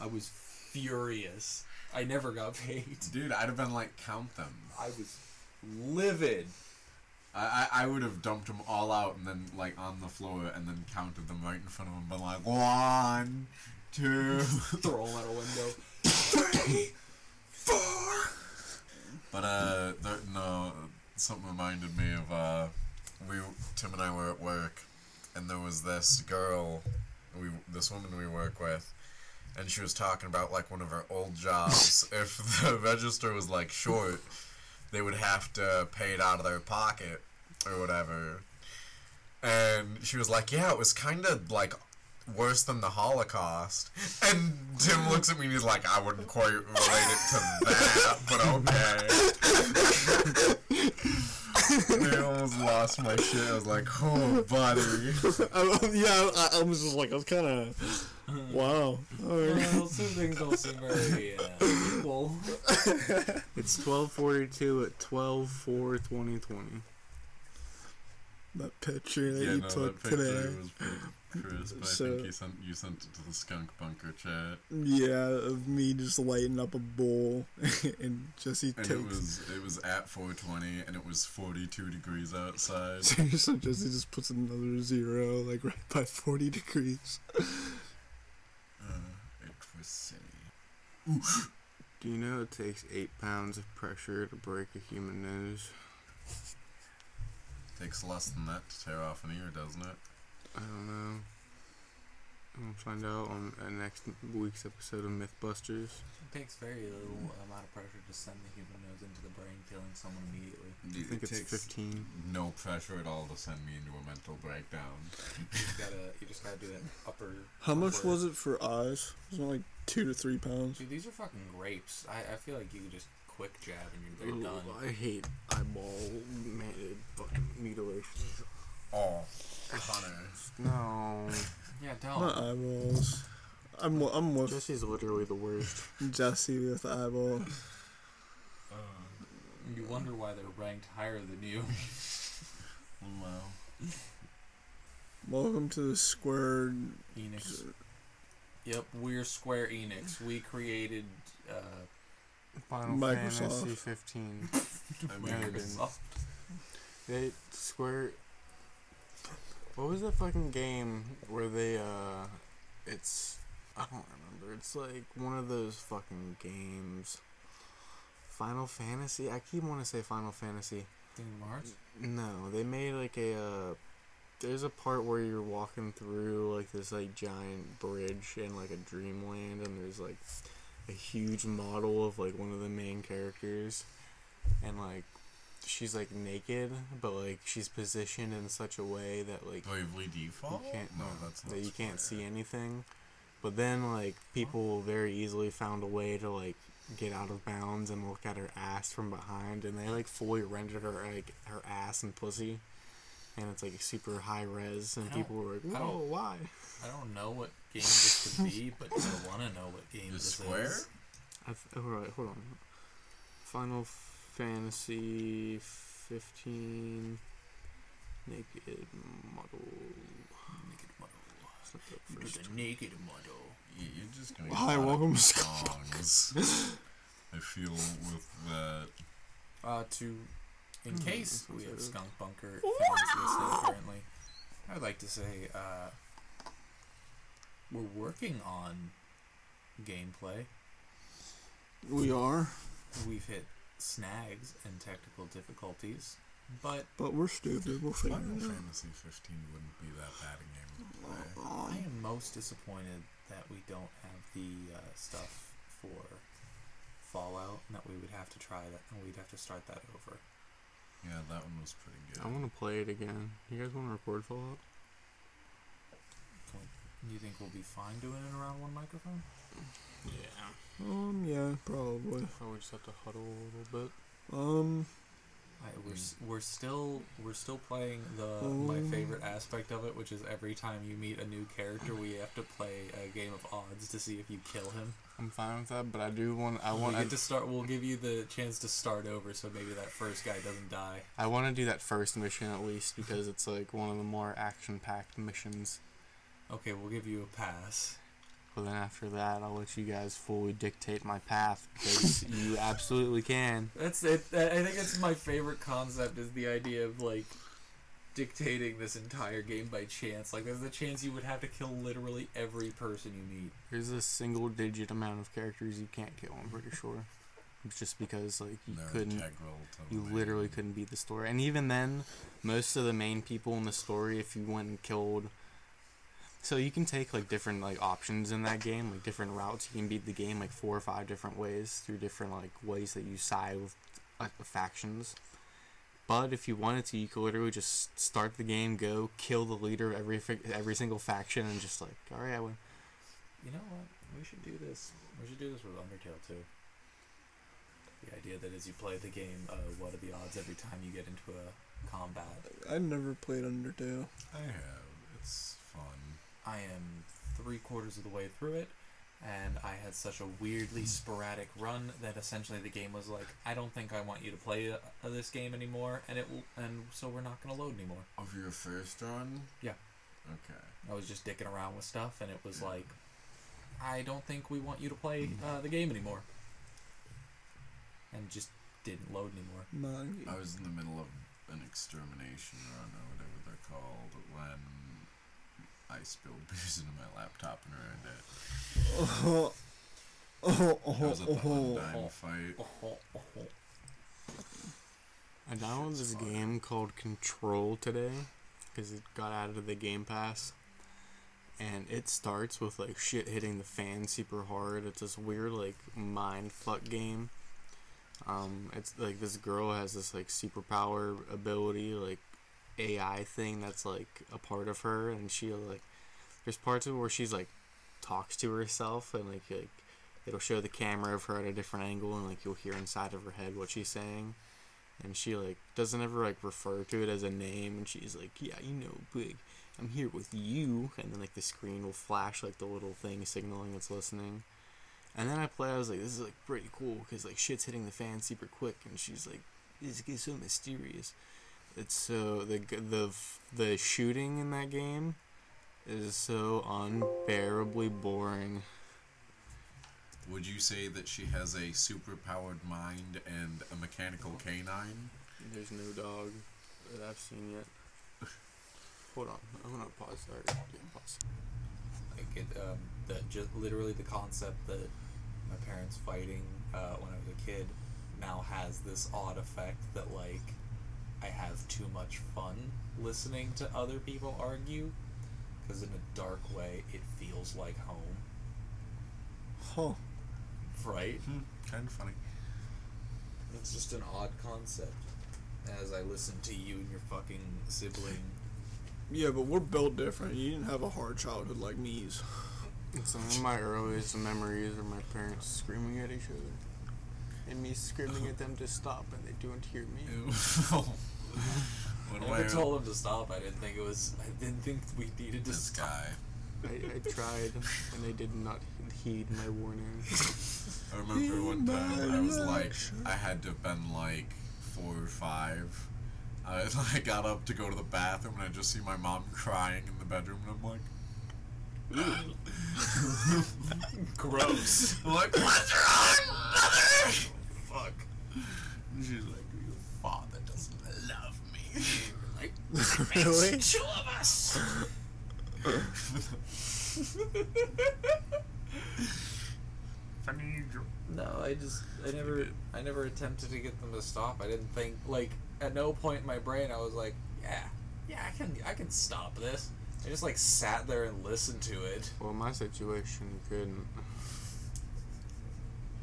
I was furious. I never got paid. Dude, I'd have been like, count them. I was livid. I, I, I would have dumped them all out and then like on the floor and then counted them right in front of him, been like one, two, [LAUGHS] Throw them out a window. Three, four. But uh, there, no, something reminded me of uh, we Tim and I were at work, and there was this girl, we this woman we work with, and she was talking about like one of her old jobs. [LAUGHS] if the register was like short, they would have to pay it out of their pocket or whatever. And she was like, "Yeah, it was kind of like worse than the Holocaust." And Tim looks at me and he's like, "I wouldn't quite relate it to that, but okay." I almost lost my shit. I was like, "Oh, buddy." I, yeah, I, I was just like I was kind of wow. Alright. Well, some things don't seem very uh, equal. It's 1242 at 12 4 2020. That picture that Yeah, you no, took that picture today. was pretty crisp. I So- think you sent you sent it to the skunk bunker chat, Yeah, of me just lighting up a bowl [LAUGHS] and Jesse and takes. it was it was at 420, and it was 42 degrees outside. [LAUGHS] so Jesse just puts another zero like right by forty degrees. Uh, it was silly. Ooh, Do you know it takes eight pounds of pressure to break a human nose? Takes less than that to tear off an ear, doesn't it? I don't know. We'll find out on uh, next week's episode of Mythbusters. It takes very little amount of pressure to send the human nose into the brain, killing someone immediately. Do you think it it's takes 15. no pressure at all to send me into a mental breakdown. You just gotta, you just gotta do that upper. How much upper- was it for eyes? Was it like two to three pounds? Dude, these are fucking grapes. I, I feel like you could just quick jab and you're Ooh, they're done. I hate eyeball man, fucking mutilation. Oh, [SIGHS] Connor. No. Yeah, Not don't. eyeballs. I'm I'm with Jesse's literally the worst. Jesse with eyeballs. You wonder why they're ranked higher than you. [LAUGHS] Wow. Welcome to the square. Enix. Yep, we're Square Enix. We created uh, Final Microsoft. Fantasy 15. Yeah, they didn't. Microsoft. They Square. What was that fucking game where they uh, it's I don't remember. It's like one of those fucking games. Final Fantasy. I keep wanting to say Final Fantasy. Kingdom Hearts. No, they made like a. Uh, there's a part where you're walking through like this like giant bridge in like a dreamland, and there's like a huge model of like one of the main characters, and like she's like naked, but like she's positioned in such a way that like Bravely Default? you can't no, that's that you can't see anything. But then like people very easily found a way to like get out of bounds and look at her ass from behind, and they like fully rendered her like her ass and pussy, and it's like super high res, and people were like, I "Whoa, don't- why?" I don't know what game this could be, [LAUGHS] but I want to know what game Is this Square? is. I th- oh, right, hold on. Final Fantasy fifteen naked model. Naked model. It's not the first. a naked model. You- You're just gonna. Hi, get a lot of welcome to songs. I feel with that. Uh, to, in Hmm, case we have. Skunk Bunker fans listening currently, I would like to say uh, we're working on gameplay. We are, We've hit snags and technical difficulties, but but we're stupid. We'll figure Final it out. Fantasy 15 wouldn't be that bad a game. I am most disappointed that we don't have the uh, stuff for Fallout, and that we would have to try that, and we'd have to start that over. Yeah, that one was pretty good. I want to play it again. You guys want to record Fallout? You think we'll be fine doing it around one microphone? Yeah. Um, yeah, probably. Probably just have to huddle a little bit. Um, I, we're s- we're still we're still playing the my Um. favorite aspect of it, which is every time you meet a new character, we have to play a game of odds to see if you kill him. I'm fine with that, but I do want. I want. get to start. We'll give you the chance to start over, so maybe that first guy doesn't die. I want to do that first mission at least because it's like one of the more action-packed missions. Okay, we'll give you a pass. But then after that, I'll let you guys fully dictate my path because [LAUGHS] you absolutely can. That's it. I think that's my favorite concept is the idea of like dictating this entire game by chance. Like there's a chance you would have to kill literally every person you meet. There's a single-digit amount of characters you can't kill. I'm pretty sure. It's just because like you They're couldn't. integral You main- literally couldn't beat the story. And even then, most of the main people in the story, if you went and killed. So you can take like different like options in that game, like different routes. You can beat the game like four or five different ways through different like ways that you side with like the factions. But if you wanted to, you could literally just start the game, go kill the leader of every every single faction, and just like, all right, I win. You know what? We should do this. We should do this with Undertale too. The idea that as you play the game, uh, what are the odds every time you get into a combat? I never played Undertale. I have. It's fun. I am three quarters of the way through it, and I had such a weirdly sporadic run that essentially the game was like, I don't think I want you to play uh, this game anymore, and it will, and so we're not gonna load anymore. Of your first run? Yeah. Okay. I was just dicking around with stuff, and it was like, I don't think we want you to play uh, the game anymore, and just didn't load anymore. My, I was in the middle of an extermination run or whatever they're called when I spilled [LAUGHS] booze into my laptop and ruined it. Oh, oh, That was a oh, Thunderdime oh. fight. Oh, oh, oh, oh. I downloaded this game called Control today because it got added to the Game Pass. And it starts with like shit hitting the fan super hard. It's this weird like mind fuck game. Um, it's like this girl has this like superpower ability, like AI thing that's like a part of her, and she like there's parts of where she's like talks to herself and like like it'll show the camera of her at a different angle and like you'll hear inside of her head what she's saying. And she like doesn't ever like refer to it as a name and she's like yeah you know big i'm here with you. And then like the screen will flash like the little thing signaling it's listening. And then i play i was like this is like pretty cool because like shit's hitting the fan super quick and she's like this gets so mysterious it's so the the the shooting in that game is so unbearably boring Would you say that she has a super-powered mind and a mechanical canine? There's no dog that I've seen yet. [LAUGHS] Hold on, I'm gonna pause that. Yeah, pause. Like it, um, the just literally the concept that my parents fighting uh, when I was a kid now has this odd effect that like I have too much fun listening to other people argue because in a dark way it feels like home, Huh. right? Hmm, kind of funny. It's just an odd concept. As I listen to you and your fucking sibling. Yeah, but we're built different. You didn't have a hard childhood like me's. Some of my earliest memories are my parents screaming at each other. And me screaming at them to stop, and they don't hear me. [LAUGHS] when I told them to stop. I didn't think it was. I didn't think we needed to this stop. guy. I, I tried, and they did not heed my warning. [LAUGHS] I remember one time I was like. I had to have been like four or five. I [LAUGHS] like got up to go to the bathroom and I just see my mom crying in the bedroom and I'm like, Gross. I'm like, what's wrong, mother? Fuck. And she's like, your father doesn't love me. Like [LAUGHS] really? two of us. Funny joke. No, I just I never I never attempted to get them to stop. I didn't think like at no point in my brain I was like, yeah, yeah, I can I can stop this. I just like sat there and listened to it. Well, my situation, you couldn't.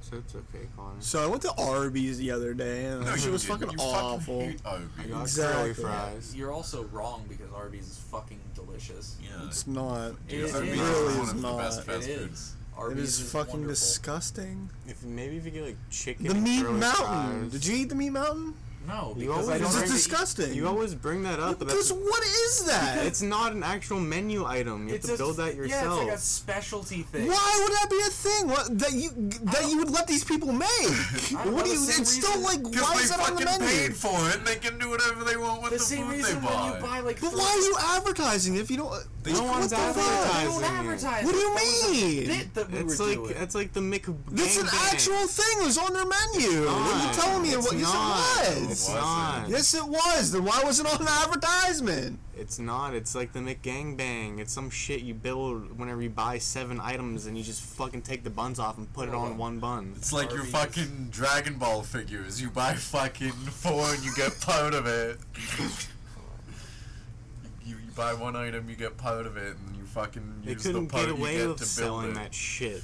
So it's okay, Connor. So I went to Arby's the other day, and No, that shit you was didn't. fucking You awful. hate I Arby's. got Exactly. fries. You're also wrong because Arby's is fucking delicious. Yeah. It's not. It It, is. really It is one the not. best It fast it Arby's is is fucking wonderful. disgusting. If maybe if you get like chicken. The and meat mountain. fries- Did you eat the meat mountain? No, You because I always don't This bring is like it- to eat- disgusting. You always bring that up, but because what is that? it's not an actual menu item. You have It's to a- build that yourself. Yeah, yourself. it's like a specialty thing. Why would that be a thing? What that you that you would let these people make? [LAUGHS] don't what know, do you? the same It's still reason- like Because why they is that on the fucking menu? paid for it and they can do whatever they want with The the, same food reason they when buy. you buy like. But why are you advertising if you don't? They- No what one's the fuck? They advertising. don't it. advertise. What do you That was a mean? bit that we It's were like doing. it's like the Mc. That's an actual thing. It was on their menu. What are you telling me? It's What? Yes, not. it was. It's It not. wasn't. Yes, it was. Then why was it on the advertisement? It's not. It's like the McGangbang. It's some shit you build whenever you buy seven items and you just fucking take the buns off and put it on on. one bun. It's like your Arby's. fucking Dragon Ball figures. You buy fucking four and you get part of it. You, you buy one item, you get part of it, and you fucking They use the couldn't part get you away get with to build selling it. that shit.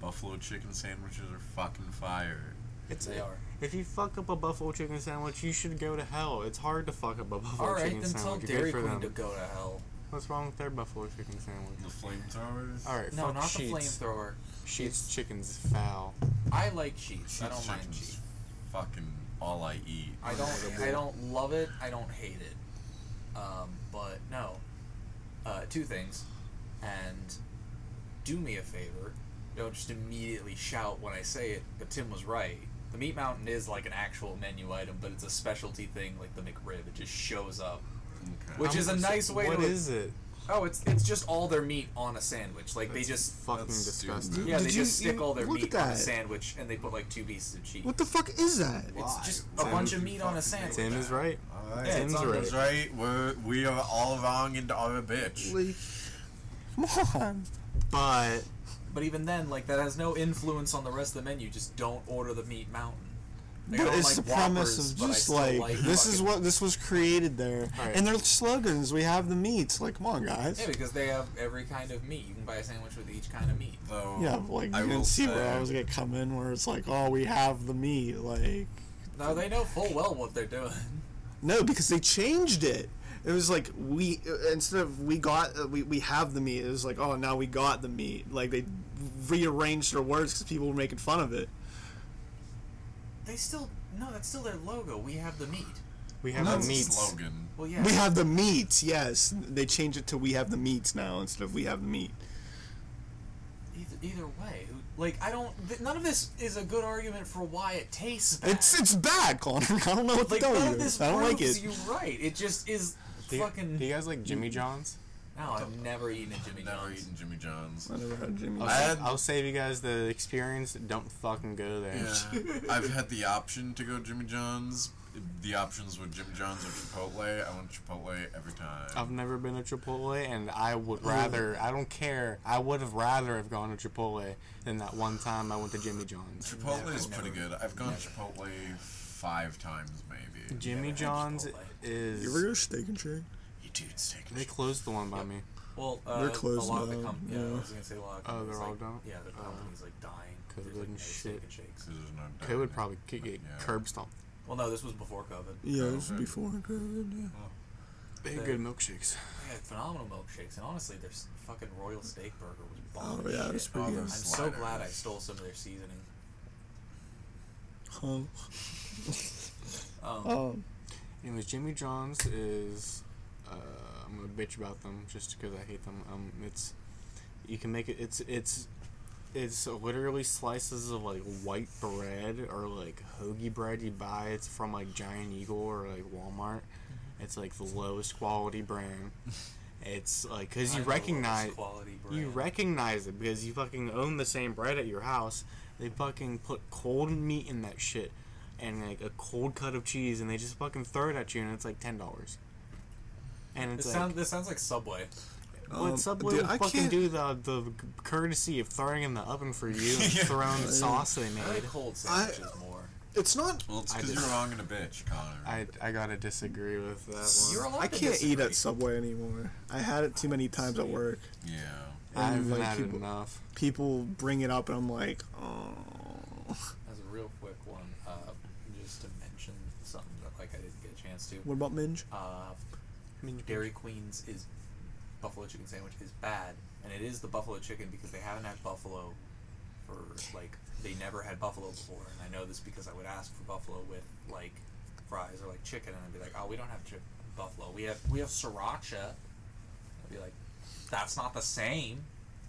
Buffalo chicken sandwiches are fucking fire. It's They are. If you fuck up a buffalo chicken sandwich, you should go to hell. It's hard to fuck up a buffalo All right, chicken then tell sandwich. Dairy Good for Queen them. to go to hell. What's wrong with their buffalo chicken sandwich? The flamethrowers? All right, No, fuck not Sheetz. the flamethrower. Sheetz chicken's foul. I like cheese. I don't mind chicken's cheese. Fucking all I eat. I don't. I don't love it. I don't hate it. Um, but no. Uh, two things, and do me a favor. Don't just immediately shout when I say it. But Tim was right. The meat mountain is like an actual menu item, but it's a specialty thing, like the McRib. It just shows up. Okay. Which is a nice way What to. is it? Oh, it's it's just all their meat on a sandwich. Like they just fucking disgusting. yeah, Did they you- just stick you- all their meat on a sandwich and they put like two pieces of cheese. What the fuck is that? It's just a bunch of meat on a sandwich. Tim is right. Alright, Yeah, it's Tim's right. Right. We're, we are all wrong and are a bitch. Like, come on. But But even then, like that has no influence on the rest of the menu. Just don't order the meat mountain. Like, But it's like the premise of just still like, this is what this was created there, Right. and their slogans. We have the meats. Like, come on, guys. Yeah, because they have every kind of meat. You can buy a sandwich with each kind of meat. Though Yeah, like I you can see where I was gonna come in, where it's like, oh, we have the meat. Like, No, they know full well what they're doing. no, because they changed it. It was like we instead of we got uh, we we have the meat. It was like, oh, now we got the meat. Like they rearranged their words because people were making fun of it. They still no, that's still their logo. We have the meat. We have No, the meat the slogan. Well, yeah. We have the meats. Yes, they changed it to we have the meats now instead of we have the meat. Either, either way, like I don't. Th- none of this is a good argument for why it tastes bad. It's it's bad, Connor. [LAUGHS] I don't know what to like tell none you. this I don't like it. You're right. It just is Do you, fucking. do you guys like Jimmy mm. John's? No, I've never eaten at Jimmy Never John's. eaten Jimmy John's. I never had Jimmy. I'll, I had- I'll save you guys the experience. Don't fucking go there. Yeah, [LAUGHS] I've had the option to go Jimmy John's. The options were Jimmy John's or Chipotle. I went Chipotle every time. I've never been to Chipotle, and I would rather. I don't care. I would have rather have gone to Chipotle than that one time I went to Jimmy John's. Chipotle Never, is pretty never, good. I've gone never. Chipotle five times maybe. Jimmy had John's Chipotle. is. You ever go to Steak and Shake? You dude, steak. They closed the one by me. Well, uh, They're closed a lot of the com- yeah, I was gonna say a lot of Oh, companies they're all like, done? Yeah, the Uh, company's like dying. COVID There's, like, and no shit. Steak and shakes. There's no They would probably kick it Yeah. curb stomp. Well, no, this was before COVID. Yeah, Oh, it was okay. before COVID. Yeah. They had good milkshakes. They had phenomenal milkshakes, and honestly, their fucking Royal Steak Burger was Oh, bomb. as yeah, it shit. was pretty Oh, good. I'm those so glad I stole some of their seasoning. Huh. [LAUGHS] Um, Um, Anyways, Jimmy John's is. Uh, I'm gonna bitch about them just because I hate them. Um, it's you can make it. It's it's it's literally slices of like white bread or like hoagie bread you buy. It's from like Giant Eagle or like Walmart. It's like the lowest quality brand. [LAUGHS] It's like because you recognize quality you recognize it because you fucking own the same bread at your house. They fucking put cold meat in that shit and like a cold cut of cheese, and they just fucking throw it at you, and it's like ten dollars. And it's This, like, sound, this sounds like Subway. well, um, Subway dude, will I fucking can't- do the the courtesy of throwing in the oven for you and [LAUGHS] Yeah. throwing the sauce they I made. like cold sandwiches more. it's not. Well, it's because you're wrong and a bitch, Connor. I, I gotta disagree with that You're one. I can't eat at Subway anymore. I had it too many times at work. yeah. I haven't like, had it people- enough. People bring it up, and I'm like, oh. As a real quick one, uh, just to mention something that like I didn't get a chance to. What about Minge? Uh, Dairy Queen's is buffalo chicken sandwich is bad, and it is the buffalo chicken because they haven't had buffalo for like they never had buffalo before, and I know this because I would ask for buffalo with like fries or like chicken, and I'd be like, oh, we don't have chi- buffalo. We have we have sriracha. I'd be like, that's not the same.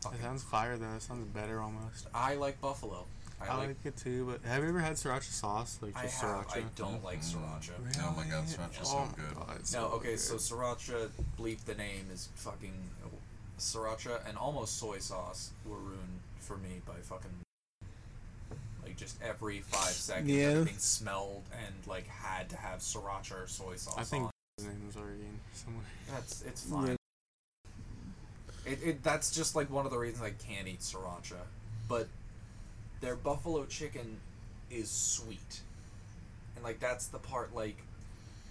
It sounds fire though. It sounds better almost. I like buffalo. I, I like. like it too, but have you ever had sriracha sauce? Like I just have. sriracha. I don't like Mm. sriracha. Oh my god, sriracha's so Oh my good. God, it's No, so okay, good. so sriracha, bleep the name, is fucking sriracha and almost soy sauce were ruined for me by fucking like just every five seconds Yeah. everything smelled and like had to have sriracha or soy sauce. I think on. his name was already in somewhere. that's it's fine. It, it that's just like one of the reasons I can't eat sriracha, but their buffalo chicken is sweet, and like that's the part like,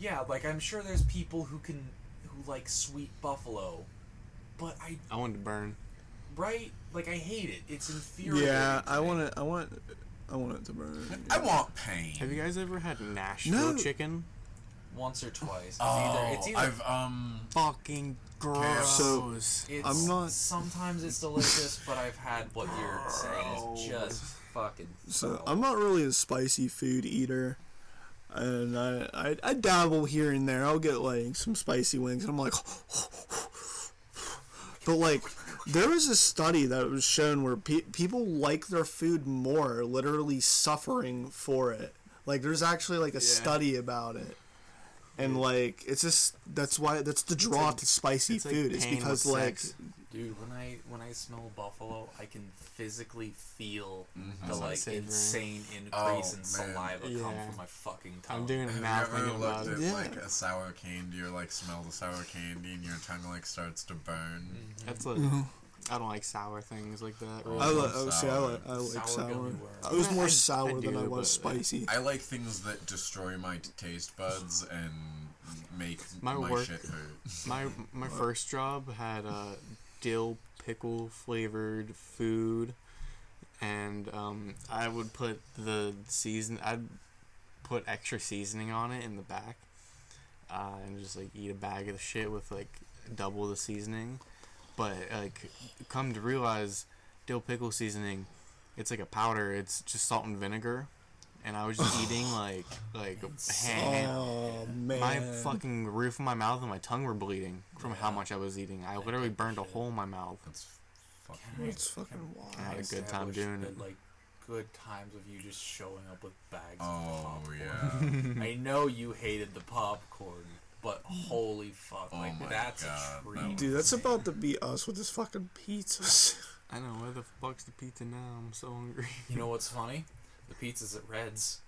yeah, like I'm sure there's people who can who like sweet buffalo, but I I want to burn. right like I hate it. It's infuriating. Yeah, I want it. I want. I want it to burn. I want pain. Have you guys ever had Nashville No. chicken? Once or twice. It's Oh, either it's either I've um. Fucking gross. So- It's, I'm not- Sometimes it's delicious, but I've had what you're saying is just fucking. So foul. I'm not really a spicy food eater, and I, I I dabble here and there. I'll get like some spicy wings, and I'm like, [SIGHS] but like there was a study that was shown where pe- people like their food more, literally suffering for it. Like there's actually like a study about it. And like it's just that's why that's the draw like- to spicy it's like food is pain because like sex. Dude, when I when I smell buffalo, I can physically feel Mhm. the like savory. insane increase Oh, in man. saliva come from my fucking tongue. I'm doing it Have now you ever thinking about looked it. at Yeah. like a sour candy or like smell the sour candy and your tongue like starts to burn? Mhm. That's like Mhm. I don't like sour things like that. Oh, Really. I, I li- oh, see, I, sour. li- I like Sour sour. I was more I- I sour than do, I was spicy. I like things that destroy my taste buds and make My my, work- shit hurt. [LAUGHS] My my first job had uh, dill pickle flavored food, and um, I would put the season. I'd put extra seasoning on it in the back, uh, and just like eat a bag of the shit with like double the seasoning. But like, come to realize, dill pickle seasoning, it's like a powder. It's just salt and vinegar, and I was just [LAUGHS] eating like like ham. Oh man, My fucking roof of my mouth and my tongue were bleeding from how much I was eating. I literally burned a hole in my mouth. That's fucking. Can I- It's fucking wild. I had a good time doing that, it. Like good times of you just showing up with bags. Oh of yeah. popcorn. [LAUGHS] I know you hated the popcorn, but holy fuck, Oh like my that's God, a that treat. Dude, that's about to be us with this fucking pizza. [LAUGHS] I know where the fuck's the pizza now. I'm so hungry. You know [LAUGHS] what's funny? The pizza's at Red's.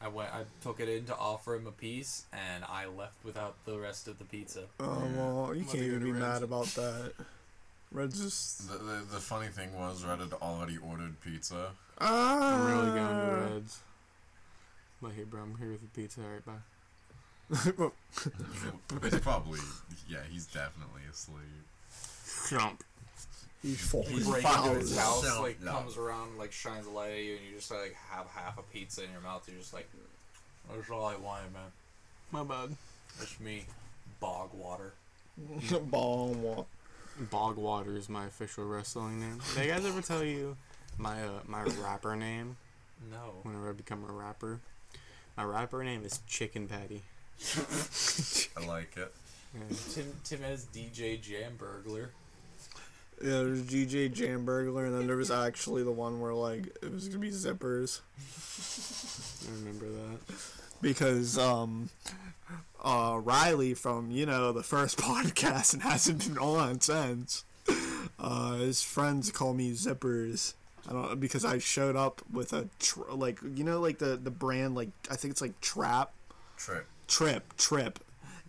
I went. I took it in to offer him a piece, and I left without the rest of the pizza. Oh well, you I'm can't even be Red's. mad about that. Red's just The, the, the funny thing was, Red had already ordered pizza. ah. I'm really going to Reds. But hey, bro, I'm here with the pizza. Alright, bye. It's probably, yeah, he's definitely asleep. Jump. He's full. You He's break his house, So- like no. comes around, like shines a light at you, and you just like have half a pizza in your mouth. You're just like, "That's all I wanted, man. My bad. That's me, bog water." [LAUGHS] Bomb walk. Bog Water is my official wrestling name. Did you guys ever tell you my uh, my rapper name No. whenever I become a rapper? My rapper name is Chicken Patty. I like it. Tim Tim has DJ Jam Burglar. Yeah, there's DJ Jam Burglar, and then there was actually the one where like it was gonna be zippers I remember that. because um uh Riley from you know the first [LAUGHS] podcast and hasn't been on since. Uh, his friends call me zippers. I don't because I showed up with a tr- like you know like the the brand like I think it's like Trap Trip. Trip Trip,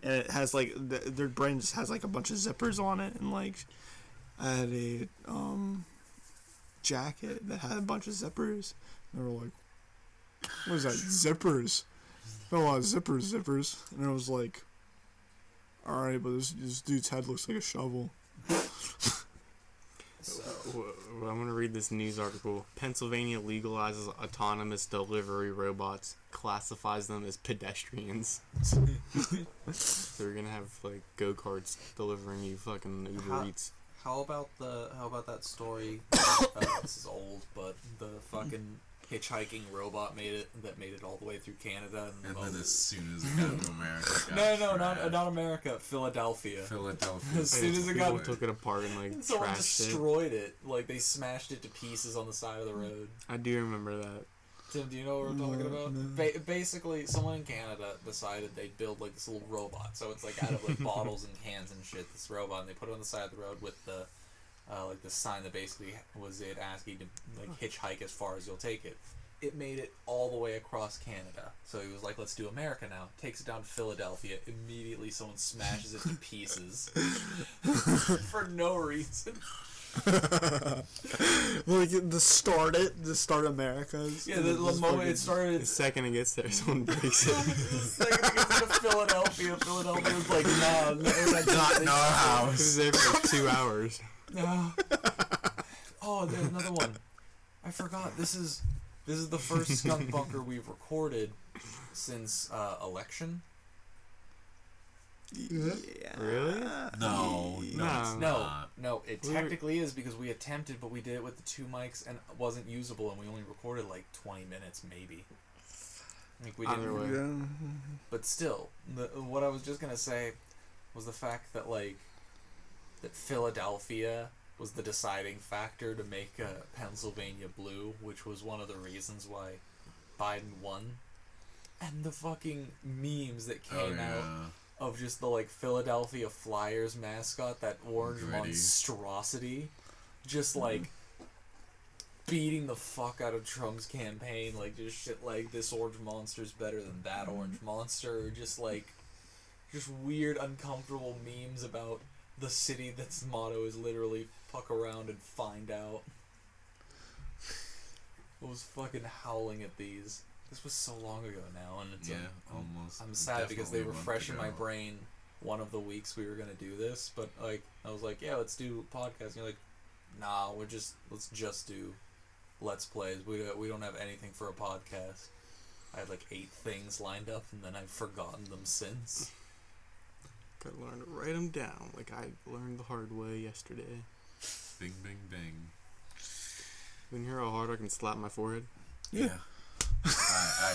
and it has like the, their brand just has like a bunch of zippers on it, and like I had a um jacket that had a bunch of zippers. And they were like, "What is that? zippers? A lot of zippers, zippers." And I was like, "All right, but this this dude's head looks like a shovel." [LAUGHS] So I'm gonna read this news article. Pennsylvania legalizes autonomous delivery robots, classifies them as pedestrians. [LAUGHS] so we're gonna have like go karts delivering you fucking Uber How- Eats. how about the how about that story? uh, this is old, but the fucking hitchhiking robot made it that made it all the way through Canada and, And then as soon as it got to [LAUGHS] America, it got no, no, not not America, Philadelphia. Philadelphia. As soon as it got- People took it apart and like [LAUGHS] Someone trashed it. destroyed it. Like they smashed it to pieces on the side of the road. I do remember that. Tim, do you know what we're talking about? Ba- basically, someone in Canada decided they'd build like this little robot. So it's like out of like [LAUGHS] bottles and cans and shit. This robot, and they put it on the side of the road with the uh, like the sign that basically was it asking to like hitchhike as far as you'll take it. It made it all the way across Canada. So he was like, "Let's do America now." Takes it down to Philadelphia. Immediately, someone smashes it to pieces [LAUGHS] for no reason. [LAUGHS] like the start it, the start America's. Yeah, the, the moment it started, The second it gets there, someone breaks [LAUGHS] the it. second it gets into Philadelphia, Philadelphia was like, nah, no, that's Not in our It house. was there for like two hours. No. Oh, there's another one. I forgot. This is this is the first skunk [LAUGHS] bunker we've recorded since uh, election. Yeah. Really? No, no, No. it's No, not. no, it We were- technically is because we attempted, but we did it with the two mics and it wasn't usable, and we only recorded like 20 minutes, maybe. Like we didn't. way. Yeah. But still, the, what I was just gonna say was the fact that like that Philadelphia was the deciding factor to make uh, Pennsylvania blue, which was one of the reasons why Biden won. And the fucking memes that Oh came yeah. out of just the like Philadelphia Flyers mascot, that orange Gritty. monstrosity, just like beating the fuck out of Trump's campaign, like just shit like this orange monster's better than that orange monster, or just like just weird, uncomfortable memes about the city that's motto is literally fuck around and find out. I was fucking howling at these. This was so long ago now, and it's yeah, um, almost. I'm sad because they were fresh in my brain. One of the weeks we were gonna do this, but like I was like, yeah, let's do podcast. And you're like, nah, we're just let's just do let's plays. We uh, we don't have anything for a podcast. I had like eight things lined up, and then I've forgotten them since. Gotta learn to write them down, like I learned the hard way yesterday. Bing, bing, bing. When you hear how hard I can slap my forehead, Yeah. I,